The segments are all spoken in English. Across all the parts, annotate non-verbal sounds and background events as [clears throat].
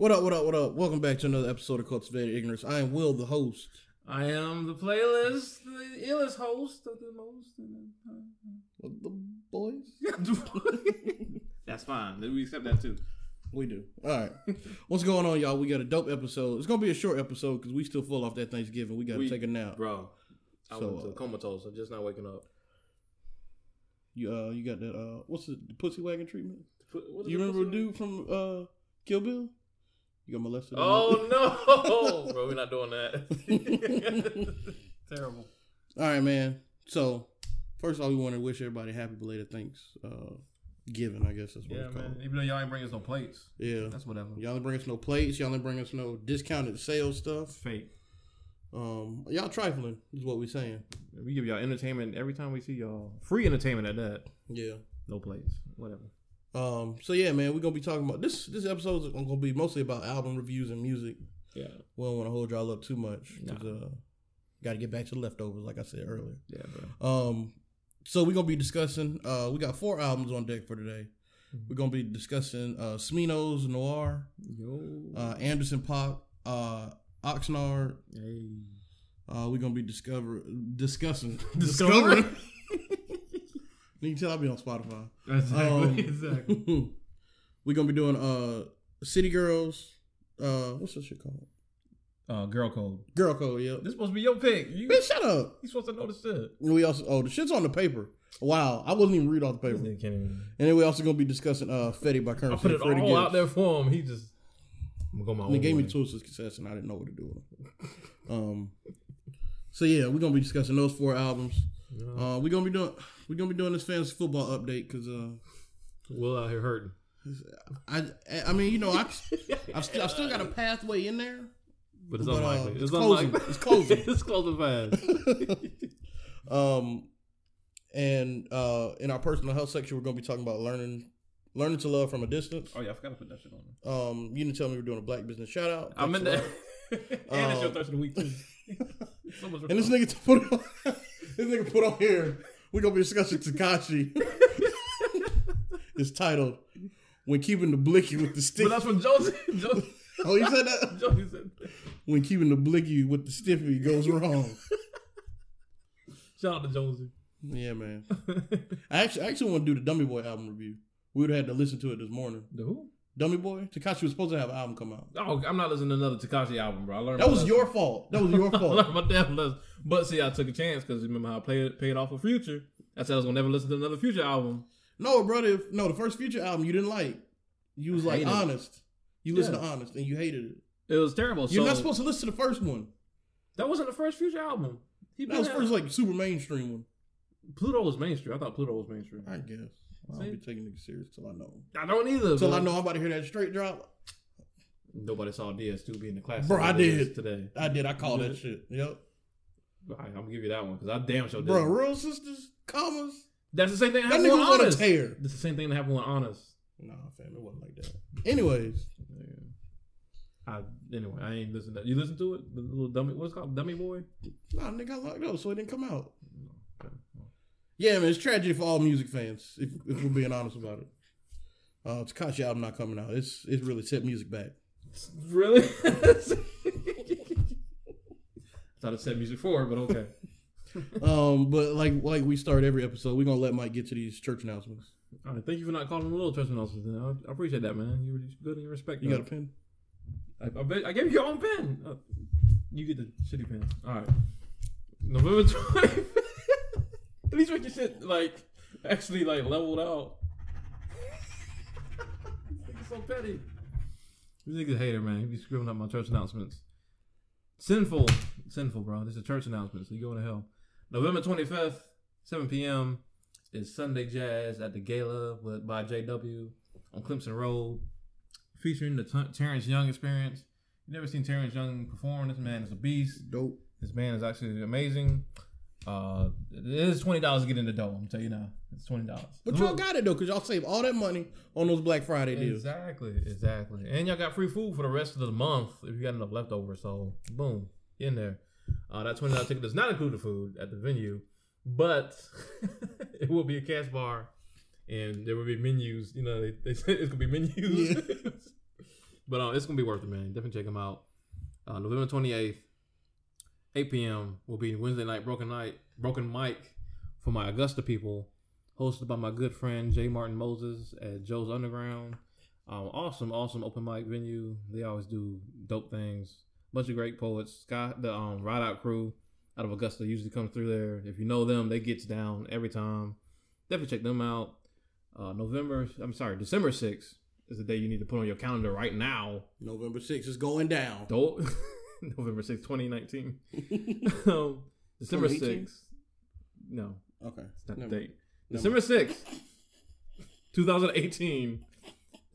What up, what up, what up? Welcome back to another episode of Cultivated Ignorance. I am Will, the host. I am the playlist, the illest host of the most. Of [laughs] the boys? That's fine. We accept that too. We do. All right. What's going on, y'all? We got a dope episode. It's going to be a short episode because we still full off that Thanksgiving. We got to take a nap. Bro, I So, went to uh, comatose. I'm just not waking up. You uh, you got that, uh, what's the, the pussy wagon treatment? What is You remember a dude from uh, Kill Bill? You got molested? to- Oh no, [laughs] bro, we're not doing that. [laughs] Terrible. All right, man. So, first of all, we want to wish everybody happy belated thanks. Uh, giving, I guess that's what Yeah, it's called. man. Even though y'all ain't bring us no plates, Yeah. that's whatever. Y'all ain't bring us no plates. Y'all ain't bring us no discounted sales stuff. Fake. Um, y'all trifling is what we saying. We give y'all entertainment every time we see y'all. Free entertainment at that. Yeah. No plates. Whatever. Um. So yeah, man, we're gonna be talking about this. This episode is gonna be mostly about album reviews and music. Yeah. We don't want to hold y'all up too much because Nah. uh, got to get back to the leftovers, like I said earlier. Yeah, bro. Um. So we're gonna be discussing. Uh, we got four albums on deck for today. Mhm. We're gonna be discussing uh, Smino's Noir, Yo. uh, Anderson Paak, uh, Oxnard. hey. Uh, we're gonna be discover discussing [laughs] Discovering? You can tell I'll be on Spotify. Exactly. Um, exactly. [laughs] we're gonna be doing uh City Girls. Uh, what's that shit called? Uh, girl code. Girl Code. Yep. This supposed to be your pick. You Bitch, shut up. you supposed to know the shit. And we also oh the shit's on the paper. Wow, I wasn't even read off the paper. And then we also gonna be discussing uh Fetty by I Currency. put it Freddie all Gibbs. out there for him. He just I'm gonna go my they gave me way. tools to success, and I didn't know what to do with them. Um, so yeah, we're gonna be discussing those four albums. Yeah. Uh, we're gonna be doing we're gonna be doing this fantasy football update because uh, Will out here hurting. I I mean you know I [laughs] I've still, I've still got a pathway in there. But it's But, uh, unlikely. it's it's closing. unlikely. It's closing. [laughs] it's closing fast. [laughs] um, and uh, in our personal health section, we're gonna be talking about learning learning to love from a distance. Oh yeah, I forgot to put that shit on there. Um, you didn't tell me we're doing a black business shout out. I'm in there. and it's your Um, Thursday of the week too. And this nigga put on, this nigga put on here. We're gonna be discussing Tekashi. it's titled "When Keeping the Blicky with the Stick." But that's from Josie. Josie, oh, you said that? Josie said. When keeping the blicky with the stiffy goes wrong. Shout out to Josie. Yeah, man. I actually, I actually want to do the Dummy Boy album review. We would have had to listen to it this morning. the who? Dummy Boy, Tekashi was supposed to have an album come out. Oh, I'm not listening to another Tekashi album, bro. I learned That was lesson. your fault. That was your [laughs] I fault. learned my damn lesson. But see, I took a chance because remember how I played paid off a future. I said I was gonna never listen to another future album. No, brother. If, no, the first Future album you didn't like. You was I like hated it. honest. You listened Yeah. to honest and you hated it. It was terrible. You're so not supposed to listen to the first one. that wasn't the first future album. He That was first like super mainstream one. Pluto was mainstream. I thought Pluto was mainstream. I guess. I don't See? be taking niggas serious till I know. I don't either. Till but I know I'm about to hear that straight drop. Nobody saw DS2 being the class. Bro, I did. today. I did. I called that shit. Yep. I, I'm gonna give you that one because I damn sure did. Bro, real sisters, commas. That's the same thing that That happened nigga with was on a Honest. tear. That's the same thing that happened with Honest. Nah, fam, it wasn't like that. Anyways, I anyway, I ain't listen to that. You listen to it? The little dummy what's it called? Dummy boy? nah, nigga, I locked up, so it didn't come out. Okay. Yeah, man, it's tragedy for all music fans. If, if we're being honest about it. Uh, Tekashi album not coming out. It's it's really set music back. Really? [laughs] I thought it said music for, but okay. [laughs] Um, but like like we start every episode, we're gonna let Mike get to these church announcements. All right, thank you for not calling them little church announcements. I, I appreciate that, man. You were good and you respect. You that. got a pen? I, I, bet, I gave you your own pen. Uh, you get the shitty pen. All right. November 20th. At least make your shit like actually like leveled out. This nigga's so petty. This nigga's a hater, man. He be screwing up my church announcements. Sinful, sinful, bro. This is a church announcement, so you going to hell. November 25th, 7 p.m. is Sunday Jazz at the Gala with, by JW on Clemson Road featuring the T- Terrence Young experience. You never seen Terrence Young perform. This man is a beast. Dope. This man is actually amazing. Uh, it is twenty dollars to get in the door. I'm tell you now, it's twenty dollars. But y'all got it though, cause y'all save all that money on those Black Friday deals. exactly, exactly, and y'all got free food for the rest of the month if you got enough leftover. So boom, in there. Uh, that twenty dollars ticket does not include the food at the venue, but [laughs] it will be a cash bar, and there will be menus. You know, they, they said it's gonna be menus. Yeah. [laughs] But uh, it's gonna be worth it, man. Definitely check them out. Uh, November twenty eighth, eight p.m. will be Wednesday night broken night broken mic for my Augusta people, hosted by my good friend J. Martin Moses at Joe's Underground. Um, awesome, awesome open mic venue. They always do dope things. Bunch of great poets. Scott, the um, Ride Out crew out of Augusta usually comes through there. If you know them, they gets down every time. Definitely check them out. Uh, November, I'm sorry, December 6th is the day you need to put on your calendar right now. November 6th is going down. Don't [laughs] [laughs] November 6th, 2019. [laughs] um, December 2018? 6th. No, Okay. it's not Never- the date. never- December 6th, 2018,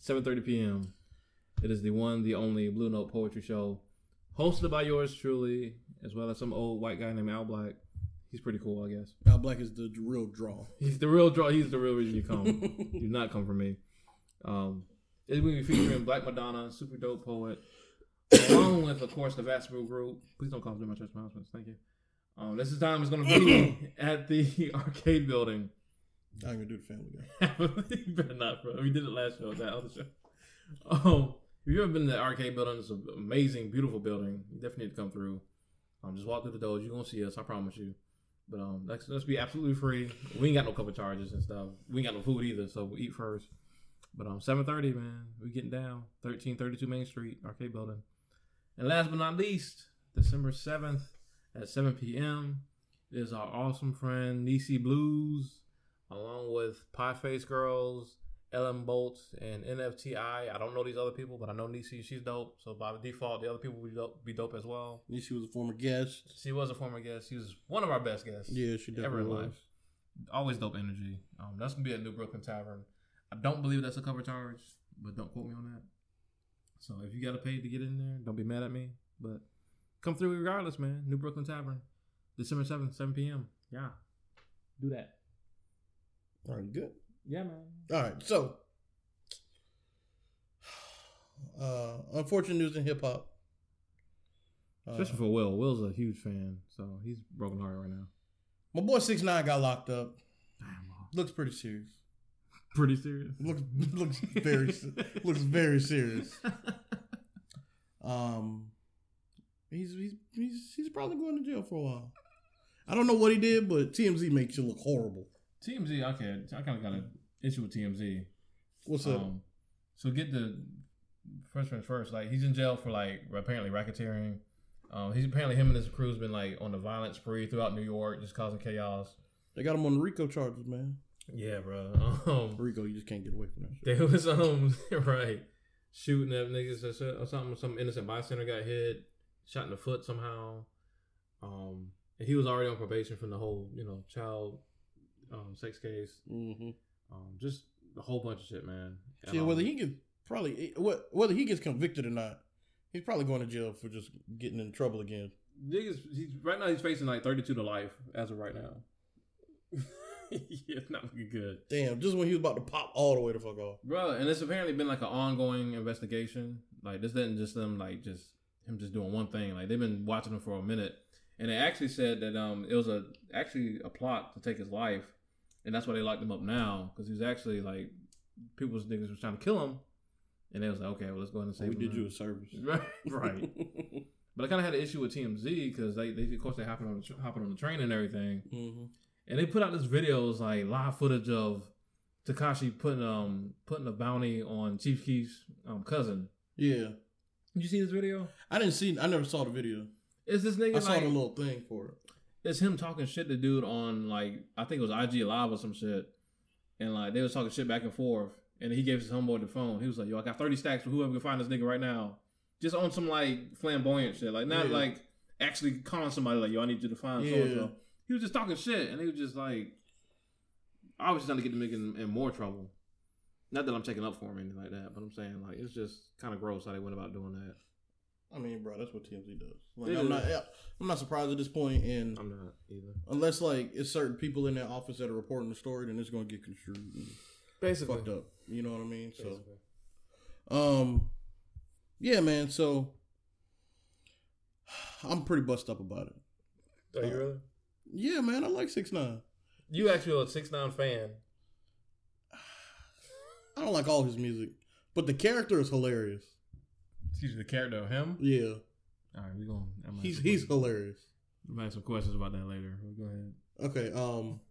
7.30 p.m. It is the one, the only Blue Note Poetry Show, hosted by yours truly, as well as some old white guy named Al Black. He's pretty cool, I guess. Al Black is the real draw. He's the real draw. He's the real reason you come. [laughs] Do not come for me. Um, it's going to be featuring Black Madonna, super dope poet, along with, of course, the Vassal Group. Please don't call me my church announcements. Thank you. Um, this is time is going to be [clears throat] at the [laughs] arcade building. I am gonna do the family guy. [laughs] you better not, bro. We did it last show, that other show. Um, if you've ever been to the arcade building, it's an amazing, beautiful building. You definitely need to come through. Um, just walk through the doors. You're gonna see us. I promise you. But um, let's let's be absolutely free. We ain't got no cover charges and stuff. We ain't got no food either, so we'll eat first. But um, seven thirty, man, we getting down. Thirteen thirty two Main Street, arcade building. And last but not least, December seventh at seven p.m. is our awesome friend Nisi Blues, along with Pie Face Girls, Ellen Bolt, and NFTI. I don't know these other people, but I know Nisi. She's dope. So by default, the other people will be dope, be dope as well. Nisi was a former guest. She was a former guest. She was one of our best guests Yeah, she definitely ever in was. life. Always dope energy. Um, that's gonna be at New Brooklyn Tavern. I don't believe that's a cover charge, but don't quote me on that. So if you gotta pay to get in there, don't be mad at me. But come through regardless, man. New Brooklyn Tavern, December seventh, seven p.m. Yeah, do that. All right, good. Yeah, man. All right, so [sighs] uh unfortunate news in hip hop. Uh, Especially for Will. Will's a huge fan, so he's broken heart right now. my boy Six Nine got locked up. Damn, Looks pretty serious. Pretty serious. Looks [laughs] looks very looks very serious. [laughs] Um, he's he's he's he's probably going to jail for a while. I don't know what he did, but TMZ makes you look horrible. TMZ, I can I kind of got an issue with TMZ. What's up? Um, so get the first things first. Like he's in jail for like apparently racketeering. Um, he's apparently him and his crew's been like on a violent spree throughout New York, just causing chaos. they got him on the RICO charges, man. Yeah, bro. [laughs] Um, RICO, you just can't get away from that shit. there was um [laughs] right shooting at niggas or something. Some innocent bystander got hit, shot in the foot somehow. Um, and he was already on probation from the whole you know child um sex case. Mm-hmm. Um, just a whole bunch of shit, man. Yeah, um, whether he gets probably what whether he gets convicted or not, he's probably going to jail for just getting in trouble again. Niggas, he's right now. He's facing like thirty-two to life as of right now. [laughs] [laughs] yeah, it's not looking good, Damn, just when he was about to pop all the way the fuck off. bro. And it's apparently been like an ongoing investigation. Like this isn't just them like just him just doing one thing. Like they've been watching him for a minute, and they actually said that um it was a actually a plot to take his life, and that's why they locked him up now because he was actually like people's niggas was trying to kill him, and they was like, okay, well let's go ahead and save we him did now. you a service. [laughs] right, right. [laughs] But I kind of had an issue with TMZ because they, they of course they hopping on the, hopping on the train and everything, hmm and they put out this videos like live footage of Tekashi putting um putting a bounty on Chief Keef's um cousin. Yeah, Did you see this video? I didn't see. I never saw the video. It's this nigga I saw the little thing for it. it's him talking shit to dude on like I think it was IG Live or some shit, and like they was talking shit back and forth, and he gave his homeboy the phone. He was like, "Yo, I got thirty stacks for whoever can find this nigga right now," just on some like flamboyant shit, like not Yeah. like actually calling somebody like, "Yo, I need you to find so and so." He was just talking shit, and he was just like, I was just trying to get the nigga in, in more trouble. Not that I'm taking up for him or anything like that, but I'm saying like it's just kind of gross how they went about doing that. I mean, bro, that's what TMZ does. Like, It I'm is. not. I'm not surprised at this point, and I'm not either. unless like it's certain people in that office that are reporting the story, then it's going to get construed and Basically, fucked up. You know what I mean? So, um, yeah, man. So, [sighs] I'm pretty bust up about it. Are you really? Yeah, man, I like six nine. You actually a six nine fan. I don't like all his music, but the character is hilarious. Excuse me, the character of him. Yeah, All right, we going. he's he's hilarious. I might have some questions about that later. But go ahead. Okay, um,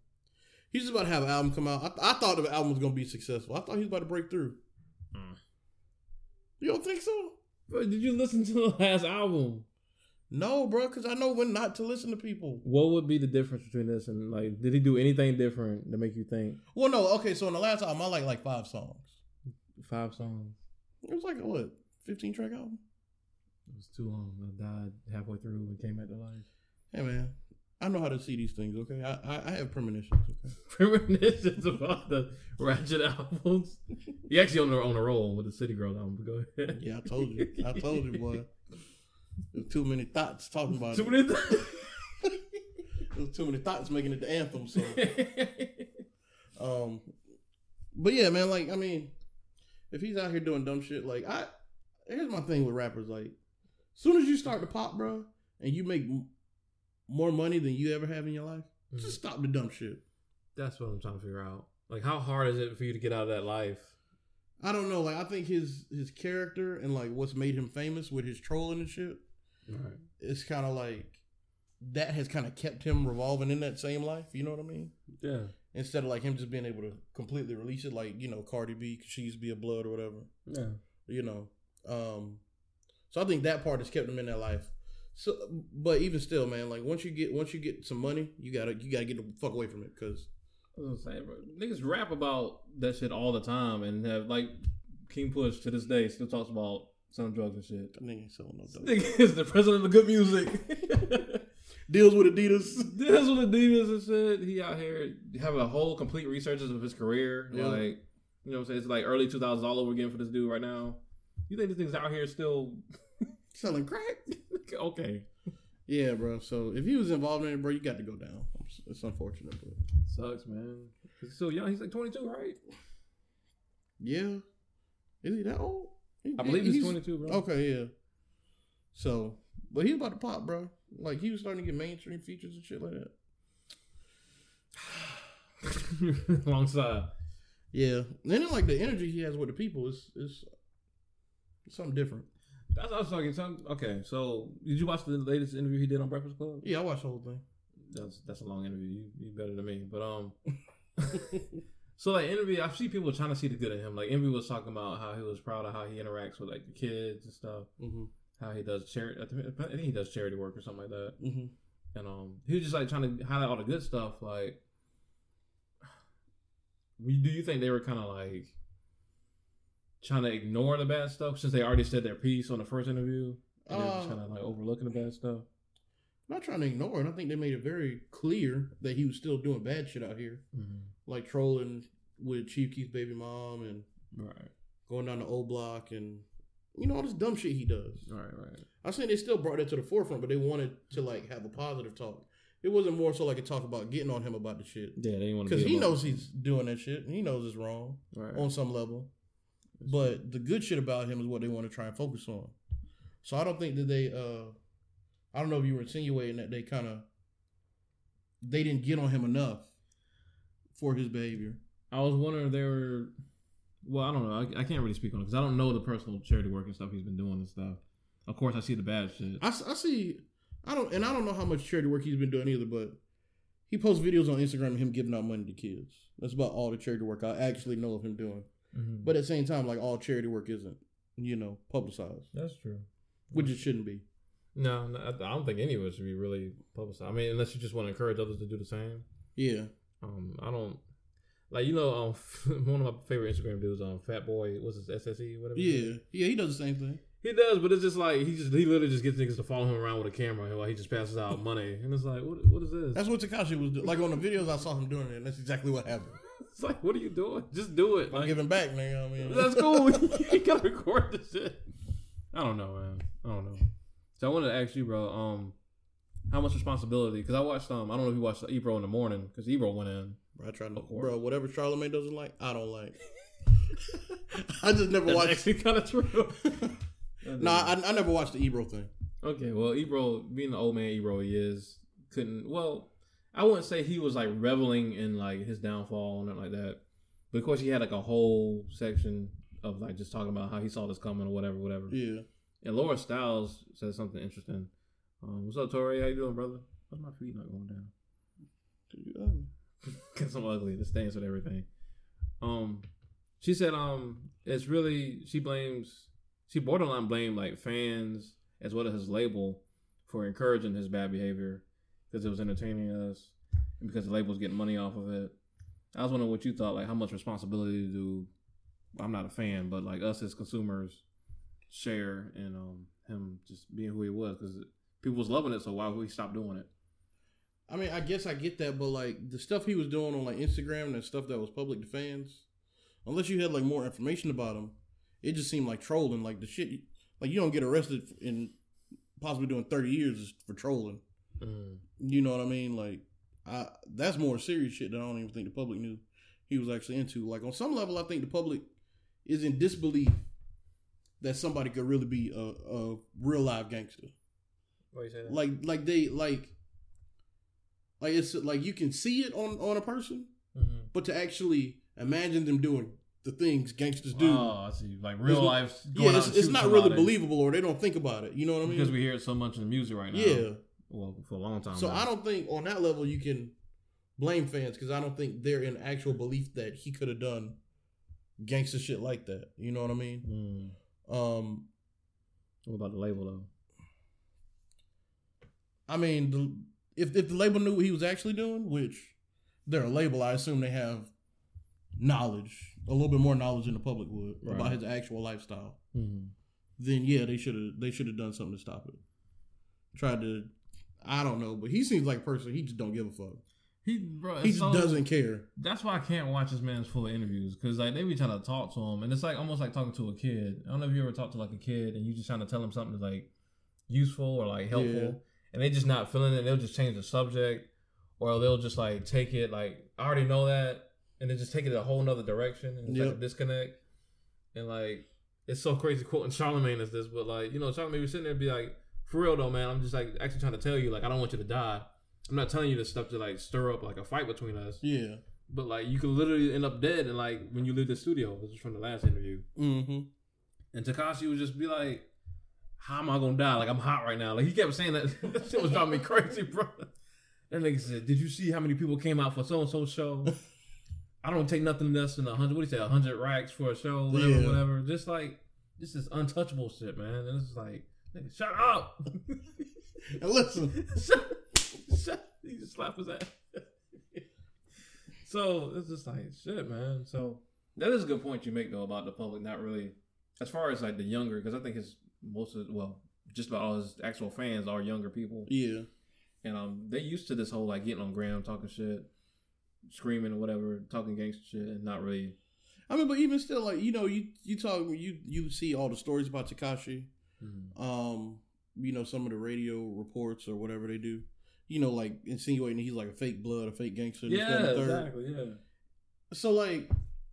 he's about to have an album come out. I, I thought the album was gonna be successful. I thought he was about to break through. Mm. You don't think so? But did you listen to the last album? No, bro, because I know when not to listen to people. What would be the difference between this and like? Did he do anything different to make you think Well, no, okay. So in the last album, I like like five songs. five songs? It was like a what, fifteen track album? It was too long. I died halfway through and came back to life. Hey man, I know how to see these things. Okay, I I, I have premonitions. Okay, [laughs] Premonitions about the Ratchet albums. [laughs] He actually on the on a roll with the City Girl album. But go ahead. yeah, I told you. I told you, boy. There's too many thoughts talking about Too it. many [laughs] There's too many thoughts making it the anthem. So, [laughs] um, but yeah, man. Like, I mean, if he's out here doing dumb shit, like I, here's my thing with rappers. Like, soon as you start to pop, bro, and you make m- more money than you ever have in your life, just stop the dumb shit. That's what I'm trying to figure out. Like, how hard is it for you to get out of that life? I don't know. Like, I think his his character and like what's made him famous with his trolling and shit, Right. it's kind of like that has kind of kept him revolving in that same life. You know what I mean? Yeah. Instead of like him just being able to completely release it, like you know Cardi B, she used to be a blood or whatever. Yeah. You know, um, so I think that part has kept him in that life. So, but even still, man, like once you get once you get some money, you gotta you gotta get the fuck away from it because I was say, bro, niggas rap about that shit all the time and have like King Push to this day still talks about some drugs and shit. that nigga ain't selling no dope. [laughs] Nigga is the president of the G.O.O.D. Music. [laughs] Deals with Adidas. Deals with Adidas and shit. He out here having a whole complete researches of his career. Yeah. Like, you know what I'm saying? It's like early 2000s all over again for this dude right now. You think this thing's out here still Selling crack. [laughs] okay? Yeah, bro. So if he was involved in it, bro, you got to go down. It's unfortunate, but Sucks, man. He's still young. He's like 22, right? yeah. Is he that old? He- I believe he's, he's 22, bro. Okay, yeah. So, but he's about to pop, bro. Like he was starting to get mainstream features and shit like that. [laughs] Alongside. Yeah, and then like the energy he has with the people is is something different. That's what I was talking. Some, okay, so did you watch the latest interview he did on Breakfast Club? Yeah, I watched the whole thing. That's that's a long interview. You, you better than me, but um. [laughs] So like interview, I see people trying to see the good in him. Like Envy was talking about how he was proud of how he interacts with like the kids and stuff. hmm How he does charity. I think he does charity work or something like that. hmm And um, he was just like trying to highlight all the good stuff. Like, we- [sighs] do you think they were kind of like trying to ignore the bad stuff since they already said their piece on the first interview? And they were just Uh, kind of like overlooking the bad stuff. Not trying to ignore it. I think they made it very clear that he was still doing bad shit out here, Mm-hmm. like trolling with Chief Keef's baby mom and Right, going down the old block and you know all this dumb shit he does. right, right. I think they still brought it to the forefront, but they wanted to like have a positive talk. It wasn't more so like a talk about getting on him about the shit Yeah, they want to because he knows he's doing that shit. and He knows it's wrong right. on some level. But the good shit about him is what they want to try and focus on. So I don't think that they. uh I don't know if you were insinuating that they kind of they didn't get on him enough for his behavior. I was wondering if they were. Well, I don't know. I, I can't really speak on it because I don't know the personal charity work and stuff he's been doing and stuff. Of course, I see the bad shit. I see. I don't, and I don't know how much charity work he's been doing either, but he posts videos on Instagram of him giving out money to kids. That's about all the charity work I actually know of him doing. Mhm. But at the same time, like all charity work isn't, you know, publicized, that's true. which it shouldn't be. No, no, I don't think any of it should be really publicized. I mean, unless you just want to encourage others to do the same. Yeah, Um, I don't like you know. Um, [laughs] one of my favorite Instagram dudes, um, Fat Boy, what's his SSE, whatever. yeah, yeah. He does the same thing. He does, but it's just like he just he literally just gets niggas to follow him around with a camera while he just passes out money, and it's like, what what is this? That's what Tekashi was doing. Like on the videos I saw him doing it, and that's exactly what happened. It's like, what are you doing? Just do it. I'm Like, giving back, nigga. I mean, that's cool. [laughs] [laughs] you gotta record this shit. I don't know, man. I don't know. So I wanted to ask you, bro. Um, how much responsibility? Because I watched um, I don't know if you watched Ebro in the morning because Ebro went in. Bro, I tried to, bro. Whatever Charlamagne doesn't like, I don't like. [laughs] I just never That's watched. actually kind of true. nah, I, I never watched the Ebro thing. Okay, well, Ebro, being the old man Ebro he is, couldn't. Well, I wouldn't say he was like reveling in like his downfall and nothing like that. But of course, he had like a whole section of like just talking about how he saw this coming or whatever, whatever. Yeah, And Laura Stylez said something interesting. Um, what's up, Tori? How you doing, brother? Why's my feet not going down? [laughs] Cause I'm ugly. The stands and everything. Um, she said, um, it's really she blames she borderline blamed like fans as well as his label for encouraging his bad behavior because it was entertaining us and because the label was getting money off of it. I was wondering what you thought, like how much responsibility do I'm not a fan, but like us as consumers share in um him just being who he was because people was loving it, so why would we stop doing it? I mean, I guess I get that, but like the stuff he was doing on like Instagram and stuff that was public to fans, unless you had like more information about him, it just seemed like trolling. Like the shit, like you don't get arrested in possibly doing thirty years for trolling. Mm. You know what I mean? Like, I that's more serious shit that I don't even think the public knew he was actually into. Like on some level, I think the public is in disbelief that somebody could really be a, a real live gangster. Why you say that? Like, like they like, like it's like you can see it on on a person, mm-hmm. but to actually imagine them doing the things gangsters do. Oh, I see. Like real life. yeah, it's, it's not really believable, or they don't think about it. You know what I mean? because we hear it so much in the music right now. yeah. Well, for a long time. So now. I don't think on that level you can blame fans because I don't think they're in actual belief that he could have done gangster shit like that. You know what I mean? Mm. Um, What about the label though? I mean, the, if if the label knew what he was actually doing, which they're a label, I assume they have knowledge, a little bit more knowledge than the public would about his actual lifestyle. Mm-hmm. Then yeah, they should have they should have done something to stop it. Tried to, I don't know, but he seems like a person he just don't give a fuck. He bro, He just so- doesn't care. That's why I can't watch this man's full of interviews because like they be trying to talk to him and it's like almost like talking to a kid. I don't know if you ever talked to like a kid and you just trying to tell them something that's like useful or like helpful Yeah. and they just not feeling it. They'll just change the subject or they'll just like take it like I already know that and then just take it a whole nother direction and it's like disconnect and like it's so crazy quoting Charlamagne as this, but like you know Charlamagne was sitting there and be like, for real though, man, I'm just like actually trying to tell you like I don't want you to die. I'm not telling you this stuff to like stir up like a fight between us. Yeah. But like you could literally end up dead and like when you leave the studio. This is from the last interview. Mm-hmm. And Tekashi would just be like, How am I gonna die? Like I'm hot right now. Like he kept saying that [laughs] that shit was driving me crazy, bro. That nigga said, Did you see how many people came out for so and so show? [laughs] I don't take nothing less than a hundred what do you say, a hundred racks for a show, whatever, Yeah. whatever. Just like this is untouchable shit, man. And it's like, shut up. And [laughs] listen, shut, shut. He just slapped his ass. so it's just like shit, man. So that is a good point you make though about the public not really, as far as like the younger, because I think his most of well, just about all his actual fans are younger people, yeah. and um, they used to this whole like getting on Graham talking shit, screaming or whatever, talking gangster shit, and not really. I mean, but even still, like you know, you you talk, you you see all the stories about Tekashi. Um, you know, some of the radio reports or whatever they do. You know, like insinuating he's like a fake blood, a fake gangster. Yeah, and exactly. Yeah. So like,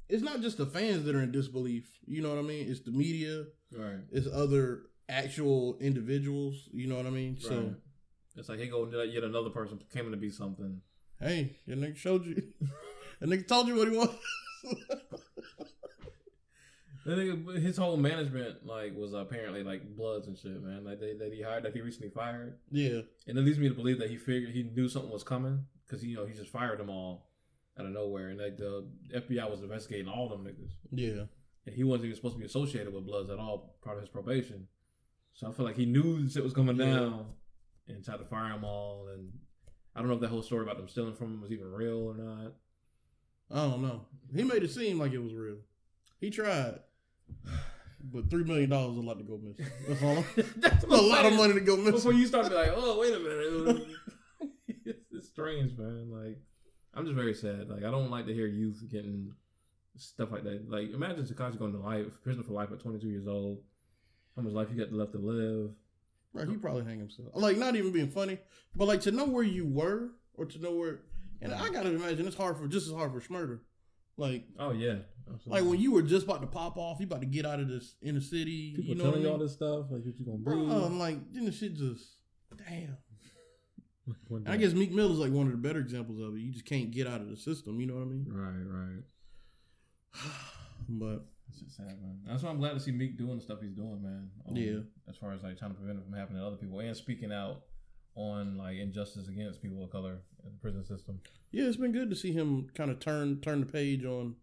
it's not just the fans that are in disbelief. You know what I mean? It's the media. Right. It's other actual individuals. You know what I mean? So. It's like he go yet another person claiming to be something. hey, that nigga showed you. [laughs] that nigga told you what he was. [laughs] His whole management like was apparently like Bloods and shit, man. Like they that he hired, that he recently fired, yeah. and it leads me to believe that he figured he knew something was coming because you know he just fired them all out of nowhere, and like the FBI was investigating all them niggas, Yeah. and he wasn't even supposed to be associated with Bloods at all, part of his probation. So I feel like he knew shit was coming Yeah. down, and tried to fire them all. And I don't know if that whole story about them stealing from him was even real or not. I don't know. He made it seem like it was real. He tried. But three million dollars is a lot to go missing. That's all. [laughs] That's a lot of money to go missing. Before you start to be like, oh wait a minute, it's, [laughs] it's strange, man. Like, I'm just very sad. Like, I don't like to hear youth getting stuff like that. Like, imagine Tekashi going to life, prison for life at 22 years old. How much life you got left to live? Right, he probably hang himself. Like not even being funny, but like to know where you were or to know where. And I gotta imagine it's hard for just as hard for Shmurda. Like Oh yeah, like when you were just about to pop off, you about to get out of this inner city. people you know telling you all this stuff, like what you gonna Bro, breathe. I'm like then the shit just damn. [laughs] And I guess Meek Mill is like one of the better examples of it. You just can't get out of the system. You know what I mean? Right, right. [sighs] But just sad. That's why I'm glad to see Meek doing the stuff he's doing, man. Um, Yeah. As far as like trying to prevent it from happening to other people and speaking out on like injustice against people of color in the prison system. Yeah, it's been good to see him kind of turn turn the page on,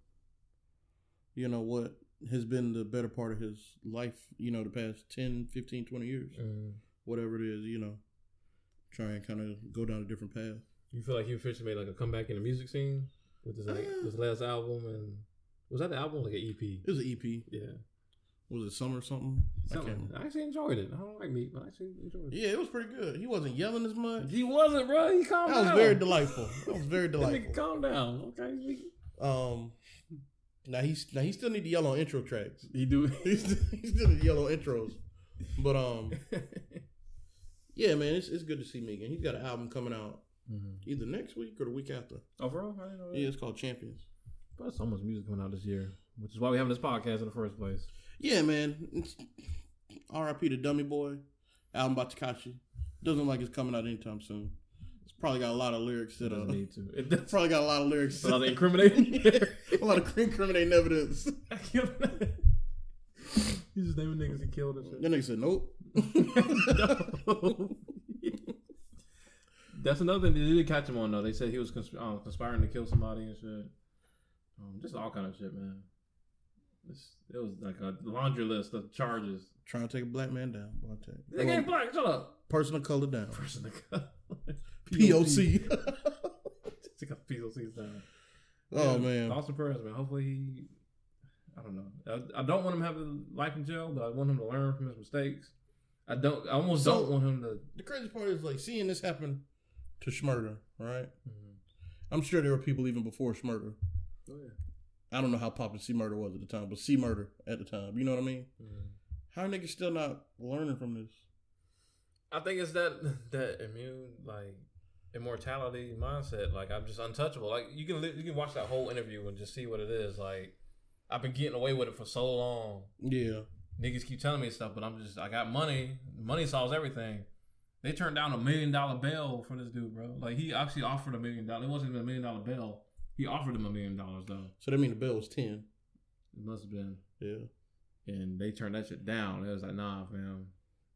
you know, what has been the better part of his life, you know, the past 10, 15, 20 years, whatever it is, you know, try and kind of go down a different path. You feel like he officially made like a comeback in the music scene with his like Uh. his last album and was that the album like an EP? It was an EP. Yeah. Was it summer or something? I Something. remember. I actually enjoyed it. I don't like meat, but I actually enjoyed it. Yeah, it was pretty good. He wasn't yelling as much. He wasn't, bro. He calmed down. That was very delightful. That was very [laughs] delightful. calm down. Okay. Um, now he's now he still need to yell on intro tracks. He do. [laughs] He's he still need to yell on intros, but um, [laughs] yeah, man, it's it's good to see Megan. He's got an album coming out mm-hmm. either next week or the week after. Overall, I didn't know that. Yeah, it's called Champions. But so much music coming out this year, which is why we having this podcast in the first place. Yeah, man. R.I.P. to Dummy Boy, album by Tekashi. Doesn't look like it's coming out anytime soon. It's probably got a lot of lyrics It that uh, need to. [laughs] It does. probably got a lot of lyrics. A lot of incriminating. [laughs] a lot of incriminating evidence. [laughs] He's just naming niggas he killed and shit. That nigga said nope. No. That's another thing they didn't catch him on though. They said he was consp- uh, conspiring to kill somebody and shit. Um, just all kind of shit, man. It was like a laundry list of charges. Trying to take a black man down. Boy, I tell you. They ain't black. Shut up. Person of color down. Person of color. POC. Take a POC down. oh Yeah, man. Austin Perez, man. Hopefully he. I don't know. I, I don't want him to have a life in jail, but I want him to learn from his mistakes. I don't. I almost So- don't want him to. The crazy part is like seeing this happen to Shmurda, right? Mm-hmm. I'm sure there were people even before Shmurda. Oh, yeah. I don't know how popular C Murder was at the time, but C Murder at the time. You know what I mean? Mm-hmm. How are niggas still not learning from this? I think it's that [laughs] that immune like immortality mindset. Like I'm just untouchable. Like you can li- you can watch that whole interview and just see what it is. Like I've been getting away with it for so long. Yeah. Niggas keep telling me stuff, but I'm just I got money. Money solves everything. They turned down a million dollar bail for this dude, bro. Like he actually offered a million dollars. It wasn't even a million dollar bail. He offered him a million dollars though. So that mean the bill was ten. It must have been. Yeah. And they turned that shit down. It was like, nah, fam.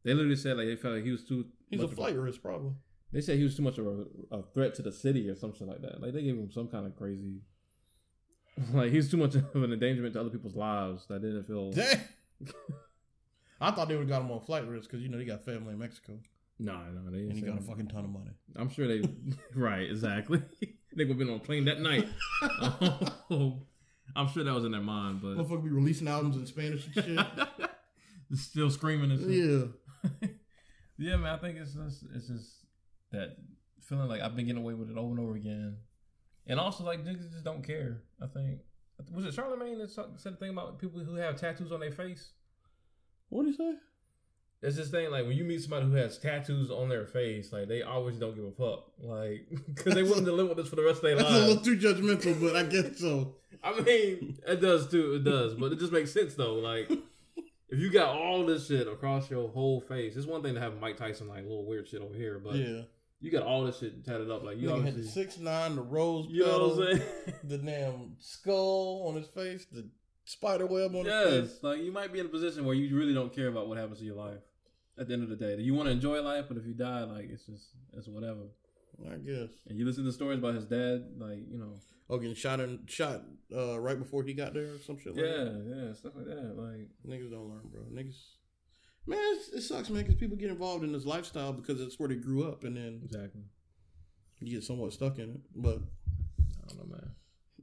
They literally said like they felt like he was too. He's a flight risk problem. They said he was too much of a, a threat to the city or something like that. Like they gave him some kind of crazy. [laughs] Like he's too much of an endangerment to other people's lives. That didn't feel. Dang. [laughs] I thought they would have got him on flight risk because you know he got family in Mexico No, no, they and he got a fucking ton of money. I'm sure they. [laughs] right, exactly. They would have been on a plane that night. [laughs] Um, I'm sure that was in their mind, but Motherfucker be releasing albums in Spanish and shit. [laughs] still screaming and shit. yeah. [laughs] yeah, man. I think it's just it's just that feeling like I've been getting away with it over and over again, and also like niggas just don't care. I think was it Charlamagne that said the thing about people who have tattoos on their face. What do you say? It's this thing like when you meet somebody who has tattoos on their face, like they always don't give a fuck, like [laughs] because they willing to live with this for the rest of their That's a little too judgmental, but I guess so. [laughs] I mean, it does too. It does, but it just makes sense though. Like if you got all this shit across your whole face, it's one thing to have Mike Tyson like little weird shit over here, but yeah. you got all this shit tatted up. Like you Nigga had the six nine, the rose you know what I'm saying? [laughs] the damn skull on his face, the spider web on his yes, face. like you might be in a position where you really don't care about what happens to your life. At the end of the day, you want to enjoy life, but if you die, like it's just it's whatever. I guess. And you listen to stories about his dad, like you know, Oh, getting shot and shot uh, right before he got there or some shit like yeah, that. yeah, stuff like that. Like Niggas don't learn, bro. Niggas. Man, it's, it sucks, man, because people get involved in this lifestyle because it's where they grew up, and then exactly. you get somewhat stuck in it. But I don't know, man.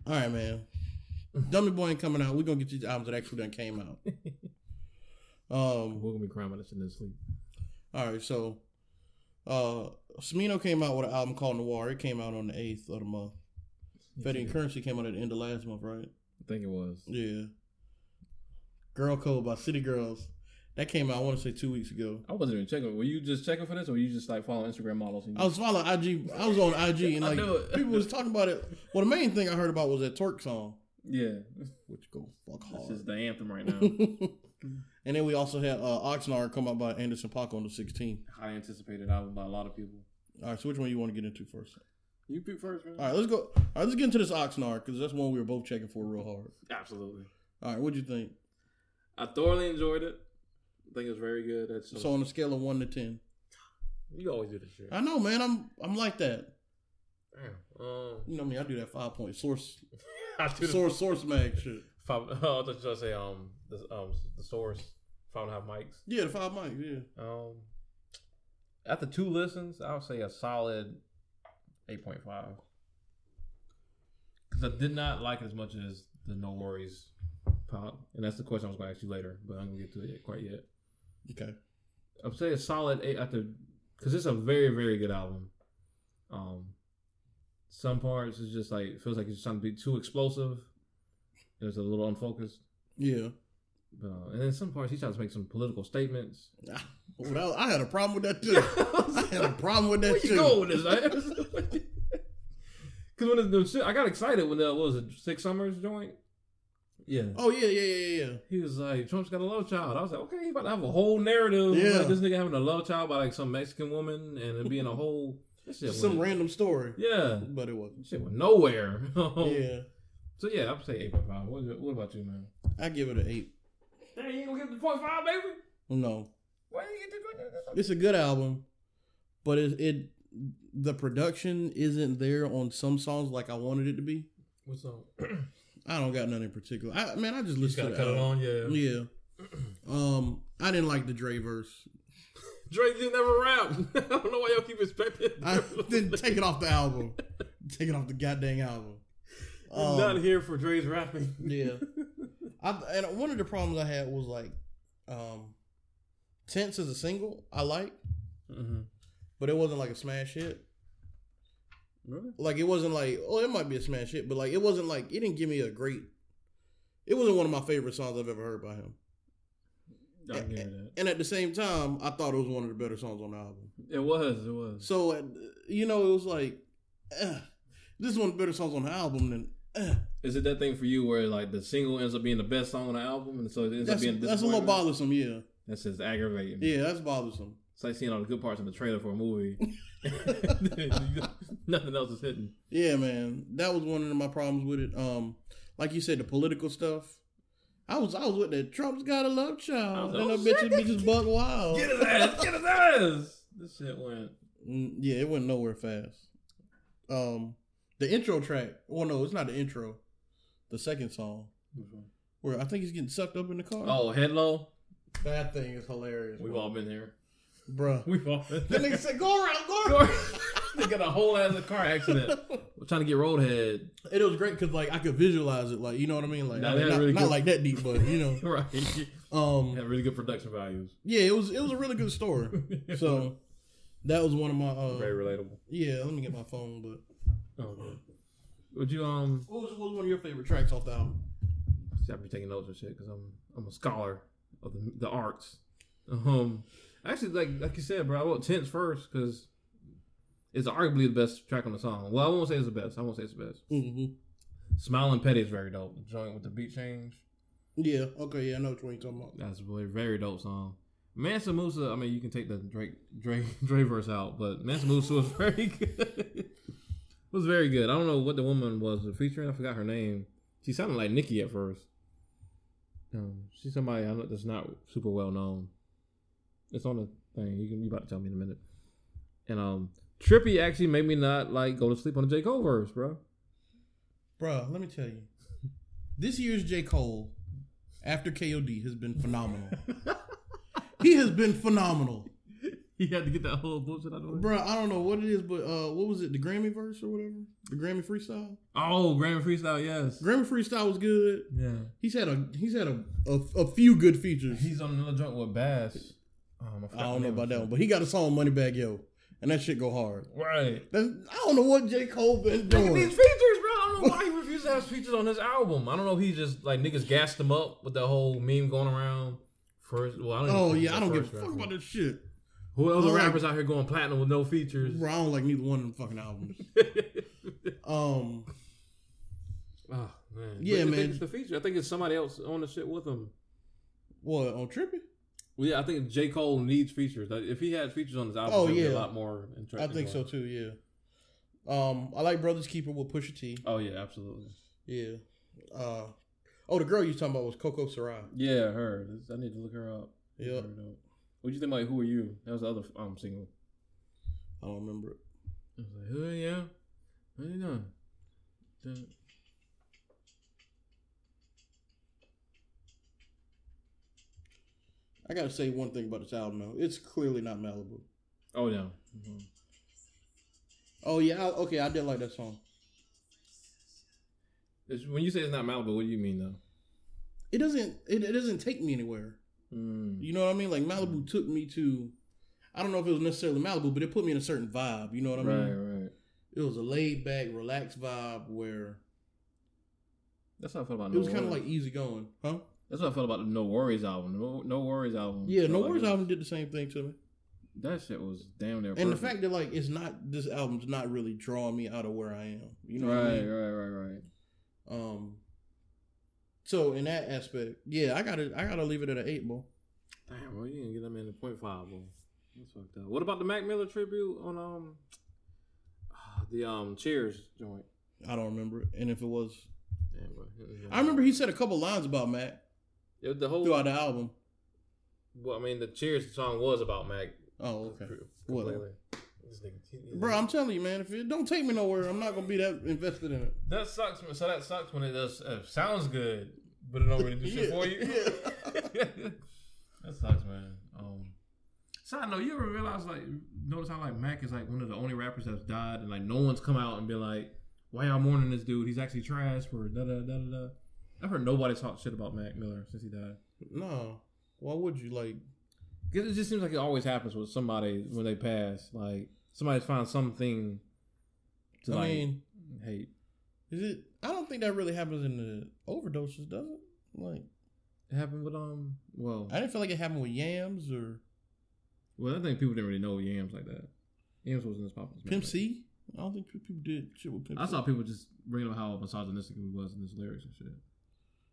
all right, man. Dummy Boy ain't coming out. We're gonna get these albums that actually done came out. [laughs] Um, We're gonna be crying about this in this sleep. all right, so uh Smino came out with an album called Noir. It came out on the eighth of the month. Fetty and Currency came out at the end of last month, right? I think it was. Yeah. Girl Code by City Girls. That came out, I want to say two weeks ago. I wasn't even checking. Were you just checking for this, or were you just like following Instagram models? And I was following IG. I was on IG and [laughs] like people was talking about it. Well, the main thing I heard about was that twerk song, yeah, which go fuck hard. this is the anthem right [laughs] now. And then we also had uh, Oxnard come out by Anderson Paak on the 16th. High anticipated album by a lot of people. All right, so which one you want to get into first? You pick first, man. All right, let's go. All right, let's get into this Oxnard because that's one we were both checking for real hard. Absolutely. All right, what'd you think? I thoroughly enjoyed it. I think it was very good. That's So on a scale of one to ten, you always do this shit. I know, man. I'm I'm like that. Damn. Um, You know me. I do that five point source [laughs] I do source source mag shit. Five, oh, [laughs] I thought you were gonna say um the um the source five and a half mics. Yeah, the five mics. Yeah. Um, after two listens, I would say a solid eight point five. Because I did not like it as much as the No Worries pop, and that's the question I was going to ask you later, but I'm gonna get to it quite yet. Okay. I'd say a solid eight after because it's a very very good album. Um, some parts is just like feels like it's trying to be too explosive. It's a little unfocused. Yeah. Uh, and then some parts he tries to make some political statements. Ah, well, I had a problem with that too. [laughs] I had a problem with that Where too. you going with this. Because [laughs] when the, the, I got excited when the what was it Six Summers joint. Yeah. Oh yeah, yeah, yeah, yeah. He was like, Trump's got a love child. I was like, okay, he about to have a whole narrative. Yeah. Like this nigga having a love child by like some Mexican woman and it being a whole Some went- random story, Yeah. but it wasn't. Shit went nowhere. [laughs] Yeah, So yeah, I'd say eight point five. What, what about you, man? I give it an eight. Hey, you ain't gonna give the point five, baby? No, Why you get the it's a good album, but it, it the production isn't there on some songs like I wanted it to be. What's up? [clears throat] I don't got nothing in particular. I man, I just You just listened gotta to the cut it on, yeah. Yeah. Um, I didn't like the Dre verse. [laughs] Drake didn't never rap. [laughs] I don't know why y'all keep expecting. I [laughs] didn't take it off the album. Take it off the goddamn album. I'm not Um, here for Dre's rapping. yeah. [laughs] I, and one of the problems I had was like, um, Tints as a single, I like, Mm-hmm. but it wasn't like a smash hit. Really? Like it wasn't like, oh, it might be a smash hit, but like it wasn't like it didn't give me a great. It wasn't one of my favorite songs I've ever heard by him. Give that. And at the same time, I thought it was one of the better songs on the album. It was. It was. So, uh, you know, it was like, eh, this is one of the better songs on the album. Than eh. [clears throat] Is it that thing for you where like the single ends up being the best song on the album, and so it ends that's up being that's a little bothersome. Yeah, That's just aggravating. yeah, that's bothersome. It's like seeing all the good parts in the trailer for a movie. [laughs] [laughs] Nothing else is hidden. Yeah, man, that was one of my problems with it. Um, like you said, the political stuff. I was I was with that. Trump's got a love child, and was the like, bitches oh, bitches buck wild. Get his ass! Get his ass! This shit went. Mm, yeah, it went nowhere fast. Um, the intro track. Well, no, it's not the intro. The second song, where I think he's getting sucked up in the car. Oh, head low. that thing is hilarious. We've bro. all been there. bruh. [laughs] We've all been That there. nigga said, "Go around, go around." [laughs] they got a whole ass car accident. [laughs] We're trying to get roadhead. it was great because like I could visualize it, like you know what I mean, like Nah, I mean, not, really not good- like that deep, but you know, Right. um, Had really good production values. yeah, it was it was a really good story. So that was one of my uh, Very relatable. yeah. Let me get my phone, but Oh, good. Would you um? what was, what was one of your favorite tracks off the album? See, I be taking notes and shit because I'm I'm a scholar of the, the arts. Um, actually, like like you said, bro, I wrote Tints first because it's arguably the best track on the song. Well, I won't say it's the best. I won't say it's the best. hmm Smiling Petty is very dope. The joint with the beat change. Yeah, okay, yeah, I know which one you're talking about. That's a really very dope song. Mansa Musa, I mean, you can take the Drake Drake [laughs] Dre verse out, but Mansa Musa was [laughs] very good. Was very good. I don't know what the woman was featuring. I forgot her name. She sounded like Nicki at first. Um, she's somebody I know that's not super well known. It's on the thing. You can you about to tell me in a minute. And um, Trippy actually made me not like go to sleep on the J Cole verse, bro. Bruh, let me tell you, this year's J Cole after KOD has been phenomenal. [laughs] he has been phenomenal. He had to get that whole bullshit out of the way. Bruh, I don't know what it is, but uh, what was it? The Grammy verse or whatever? The Grammy freestyle. Oh, Grammy freestyle, yes. Grammy freestyle was good. Yeah. He's had a he's had a a, a few good features. He's on another joint with Bass. Um, I forgot don't know about that one, but he got a song Moneybagg Yo, and that shit go hard. Right. That's, I don't know what J Cole been Look at doing. these features, bro. I don't know why he refused to have features on his album. I don't know if he just like niggas gassed him up with the whole meme going around. First, well, I don't. even Oh yeah, I don't give a fuck about this shit. Who else I are like- rappers out here going platinum with no features? Bro, I don't like neither one of them fucking albums. [laughs] Um, oh man. Yeah, But I man. think it's the feature. I think it's somebody else on the shit with him. what on Trippy? Well, yeah, I think J Cole needs features. If he had features on his album, Oh, it would be yeah. a lot more I interesting. think so too. Yeah. Um, I like Brothers Keeper with Pusha T. Oh yeah, absolutely. Yeah. Uh, Oh, the girl you talking about was Cocoa Sarai. Yeah, her. I need to look her up. Yep. What do you think about Who Are You? That was the other um single. I don't remember it. I was like, Who are you? What are you doing? Dun- I gotta say one thing about this album though. It's clearly not Malibu. Oh yeah. Mhm. Oh yeah, I, okay, I did like that song. It's, when you say it's not Malibu, what do you mean though? It doesn't. It, it doesn't take me anywhere. Mm. You know what I mean? Like Malibu took me to. I don't know if it was necessarily Malibu, but it put me in a certain vibe. You know what I mean? Right, right. It was a laid back, relaxed vibe where That's how I felt about. it was kind of like easy going, huh? That's what I felt about the No Worries album. No, no Worries album. Yeah, No like Worries album did the same thing to me. That shit was damn near. And the fact that like it's not this album's not really drawing me out of where I am. You know right, what I mean? Right, right, right, right. Um. So in that aspect, yeah, I gotta I gotta leave it at an eight ball. Damn, bro, you didn't get that man a point five, bro. That's fucked up. What about the Mac Miller tribute on um the um Cheers joint? I don't remember it, and if it was, Damn, bro. I remember he said a couple lines about Mac It the whole. throughout the album. Well, I mean, the Cheers song was about Mac. Oh, okay. Completely. Whatever. This nigga, he- Bro, I'm telling you, man, if it don't take me nowhere, I'm not gonna be that invested in it. That sucks. man. So that sucks when it does uh, sounds good, but it don't really do shit Yeah, for you. [laughs] that sucks, man. Um, side note, you ever realize like notice how like Mac is like one of the only rappers that's died, and like no one's come out and been like, "Why y'all mourning this dude? He's actually trash for da da da da da." I've heard nobody talk shit about Mac Miller since he died. No, why would you like? Cause it just seems like it always happens with somebody when they pass. Like somebody's found something to I like mean, hate. Is it? I don't think that really happens in the overdoses, does it? Like, It happened with um. Well, I didn't feel like it happened with Yams or Well, I think people didn't really know Yams like that. Yams wasn't as popular. as Pimp Mac. C. I don't think people did shit with Pimp I C. saw people just bringing up how misogynistic he was in his lyrics and shit.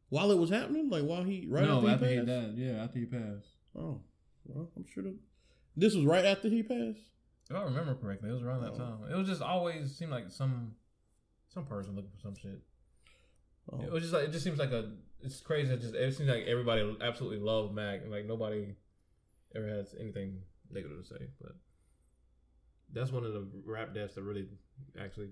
while it was happening, like while he right no, after, after he he passed. died. Yeah, after he passed. Oh, well, I'm sure that this was right after he passed. If I remember correctly, it was around that Oh. time. It was just always seemed like some some person looking for some shit. Oh. It was just like it just seems like a. It's crazy. It just it seems like everybody absolutely loved Mac and like nobody ever has anything negative to say. But that's one of the rap deaths that really actually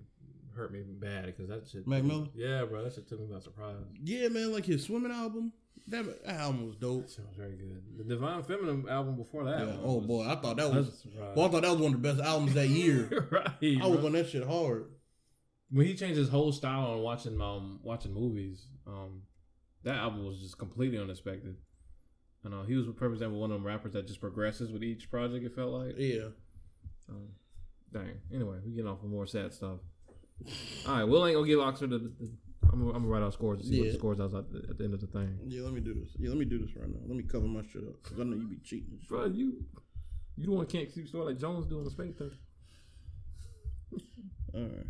hurt me bad because that shit. Mac Miller? Yeah, bro, that shit took me by surprise. Yeah, man, like his swimming album. That, that album was dope. That was very good. The Divine Feminine album before that. Yeah. Oh was- boy, I thought that was. Well, I thought that was one of the best albums that [laughs] year. right. I was bro. on that shit hard. When he changed his whole style on watching um watching movies, um, that album was just completely unexpected. And know he was for example one of them rappers that just progresses with each project. It felt like. Yeah. Um, dang. Anyway, we getting off of more sad stuff. All right, Will ain't gonna give Oxnard the. the, the I'm, gonna- I'm gonna write out scores to see what the scores was at the, at the end of the thing. Yeah, let me do this. Yeah, let me do this right now. Let me cover my shit up because I know you be cheating. Bro, you you the one can't keep score like Jones doing the space thing. All right.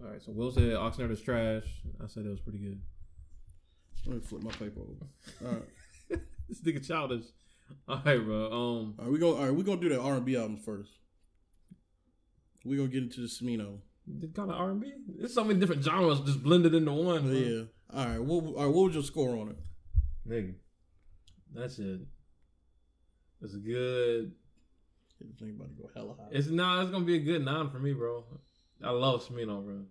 All right, so Will said Oxnard is trash. I said it was pretty good. Let me flip my paper over. All right. [laughs] This nigga childish. All right, bro. Um, All right, we go. All right, we gonna do the R and B albums first. We gonna get into the Smino. kind of R and B. There's so many different genres just blended into one. bro. Yeah. All right. What? All right. What was your score on it? nigga. that's it. It's a good. About to go hella high. It's nah. It's gonna be a good nine for me, bro. I love Smino, bro.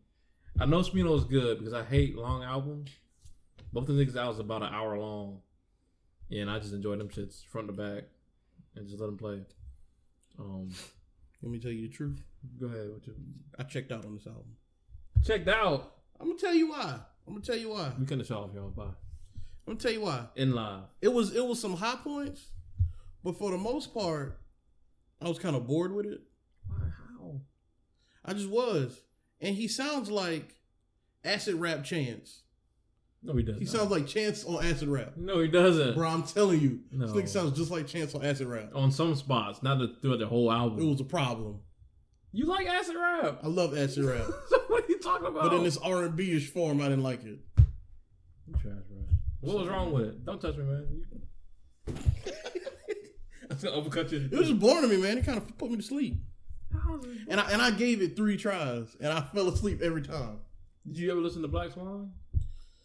I know Smino is good because I hate long albums. Both of the niggas' albums about an hour long, yeah, and I just enjoy them shits front to back, and just let them play. Um, Let me tell you the truth. go ahead. What you I checked out on this album. checked out? I'm gonna tell you why. I'm gonna tell you why. We couldn't show off y'all. Bye. I'm gonna tell you why. In live. It was it was some high points, but for the most part, I was kind of bored with it. I just was, and he sounds like acid rap Chance. No, he doesn't. He sounds like Chance on acid rap. No, he doesn't. Bro, I'm telling you, No. this nigga sounds just like Chance on acid rap. On some spots, not the, throughout the whole album. It was a problem. you like acid rap? I love acid rap, [laughs] so what are you talking about? but in this R and B ish form, I didn't like it. You trash, bro. What was wrong with it? Don't touch me, man. You- [laughs] I'm gonna uppercut you. It was just boring to me, man. It kind of put me to sleep, How is it- and I and I gave it three tries, and I fell asleep every time. Did you ever listen to Black Swan?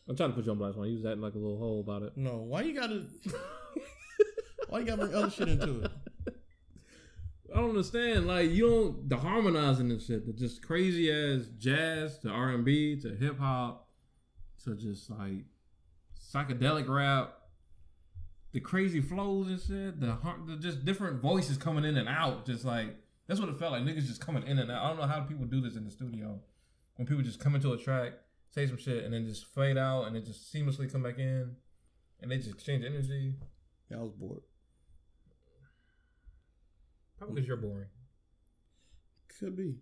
I'm trying to put you on Black Swan. You was acting like a little hole about it. No, why you gotta? [laughs] why you gotta bring other shit into it? I don't understand. Like you don't the harmonizing and shit. The just crazy as jazz to R and B to hip hop to just like psychedelic rap. The crazy flows and shit. The, the just different voices coming in and out. Just like that's what it felt like. Niggas just coming in and out. I don't know how people do this in the studio. When people just come into a track, say some shit, and then just fade out, and then just seamlessly come back in, and they just exchange energy. Yeah, I was bored. Probably because you're boring. Could be,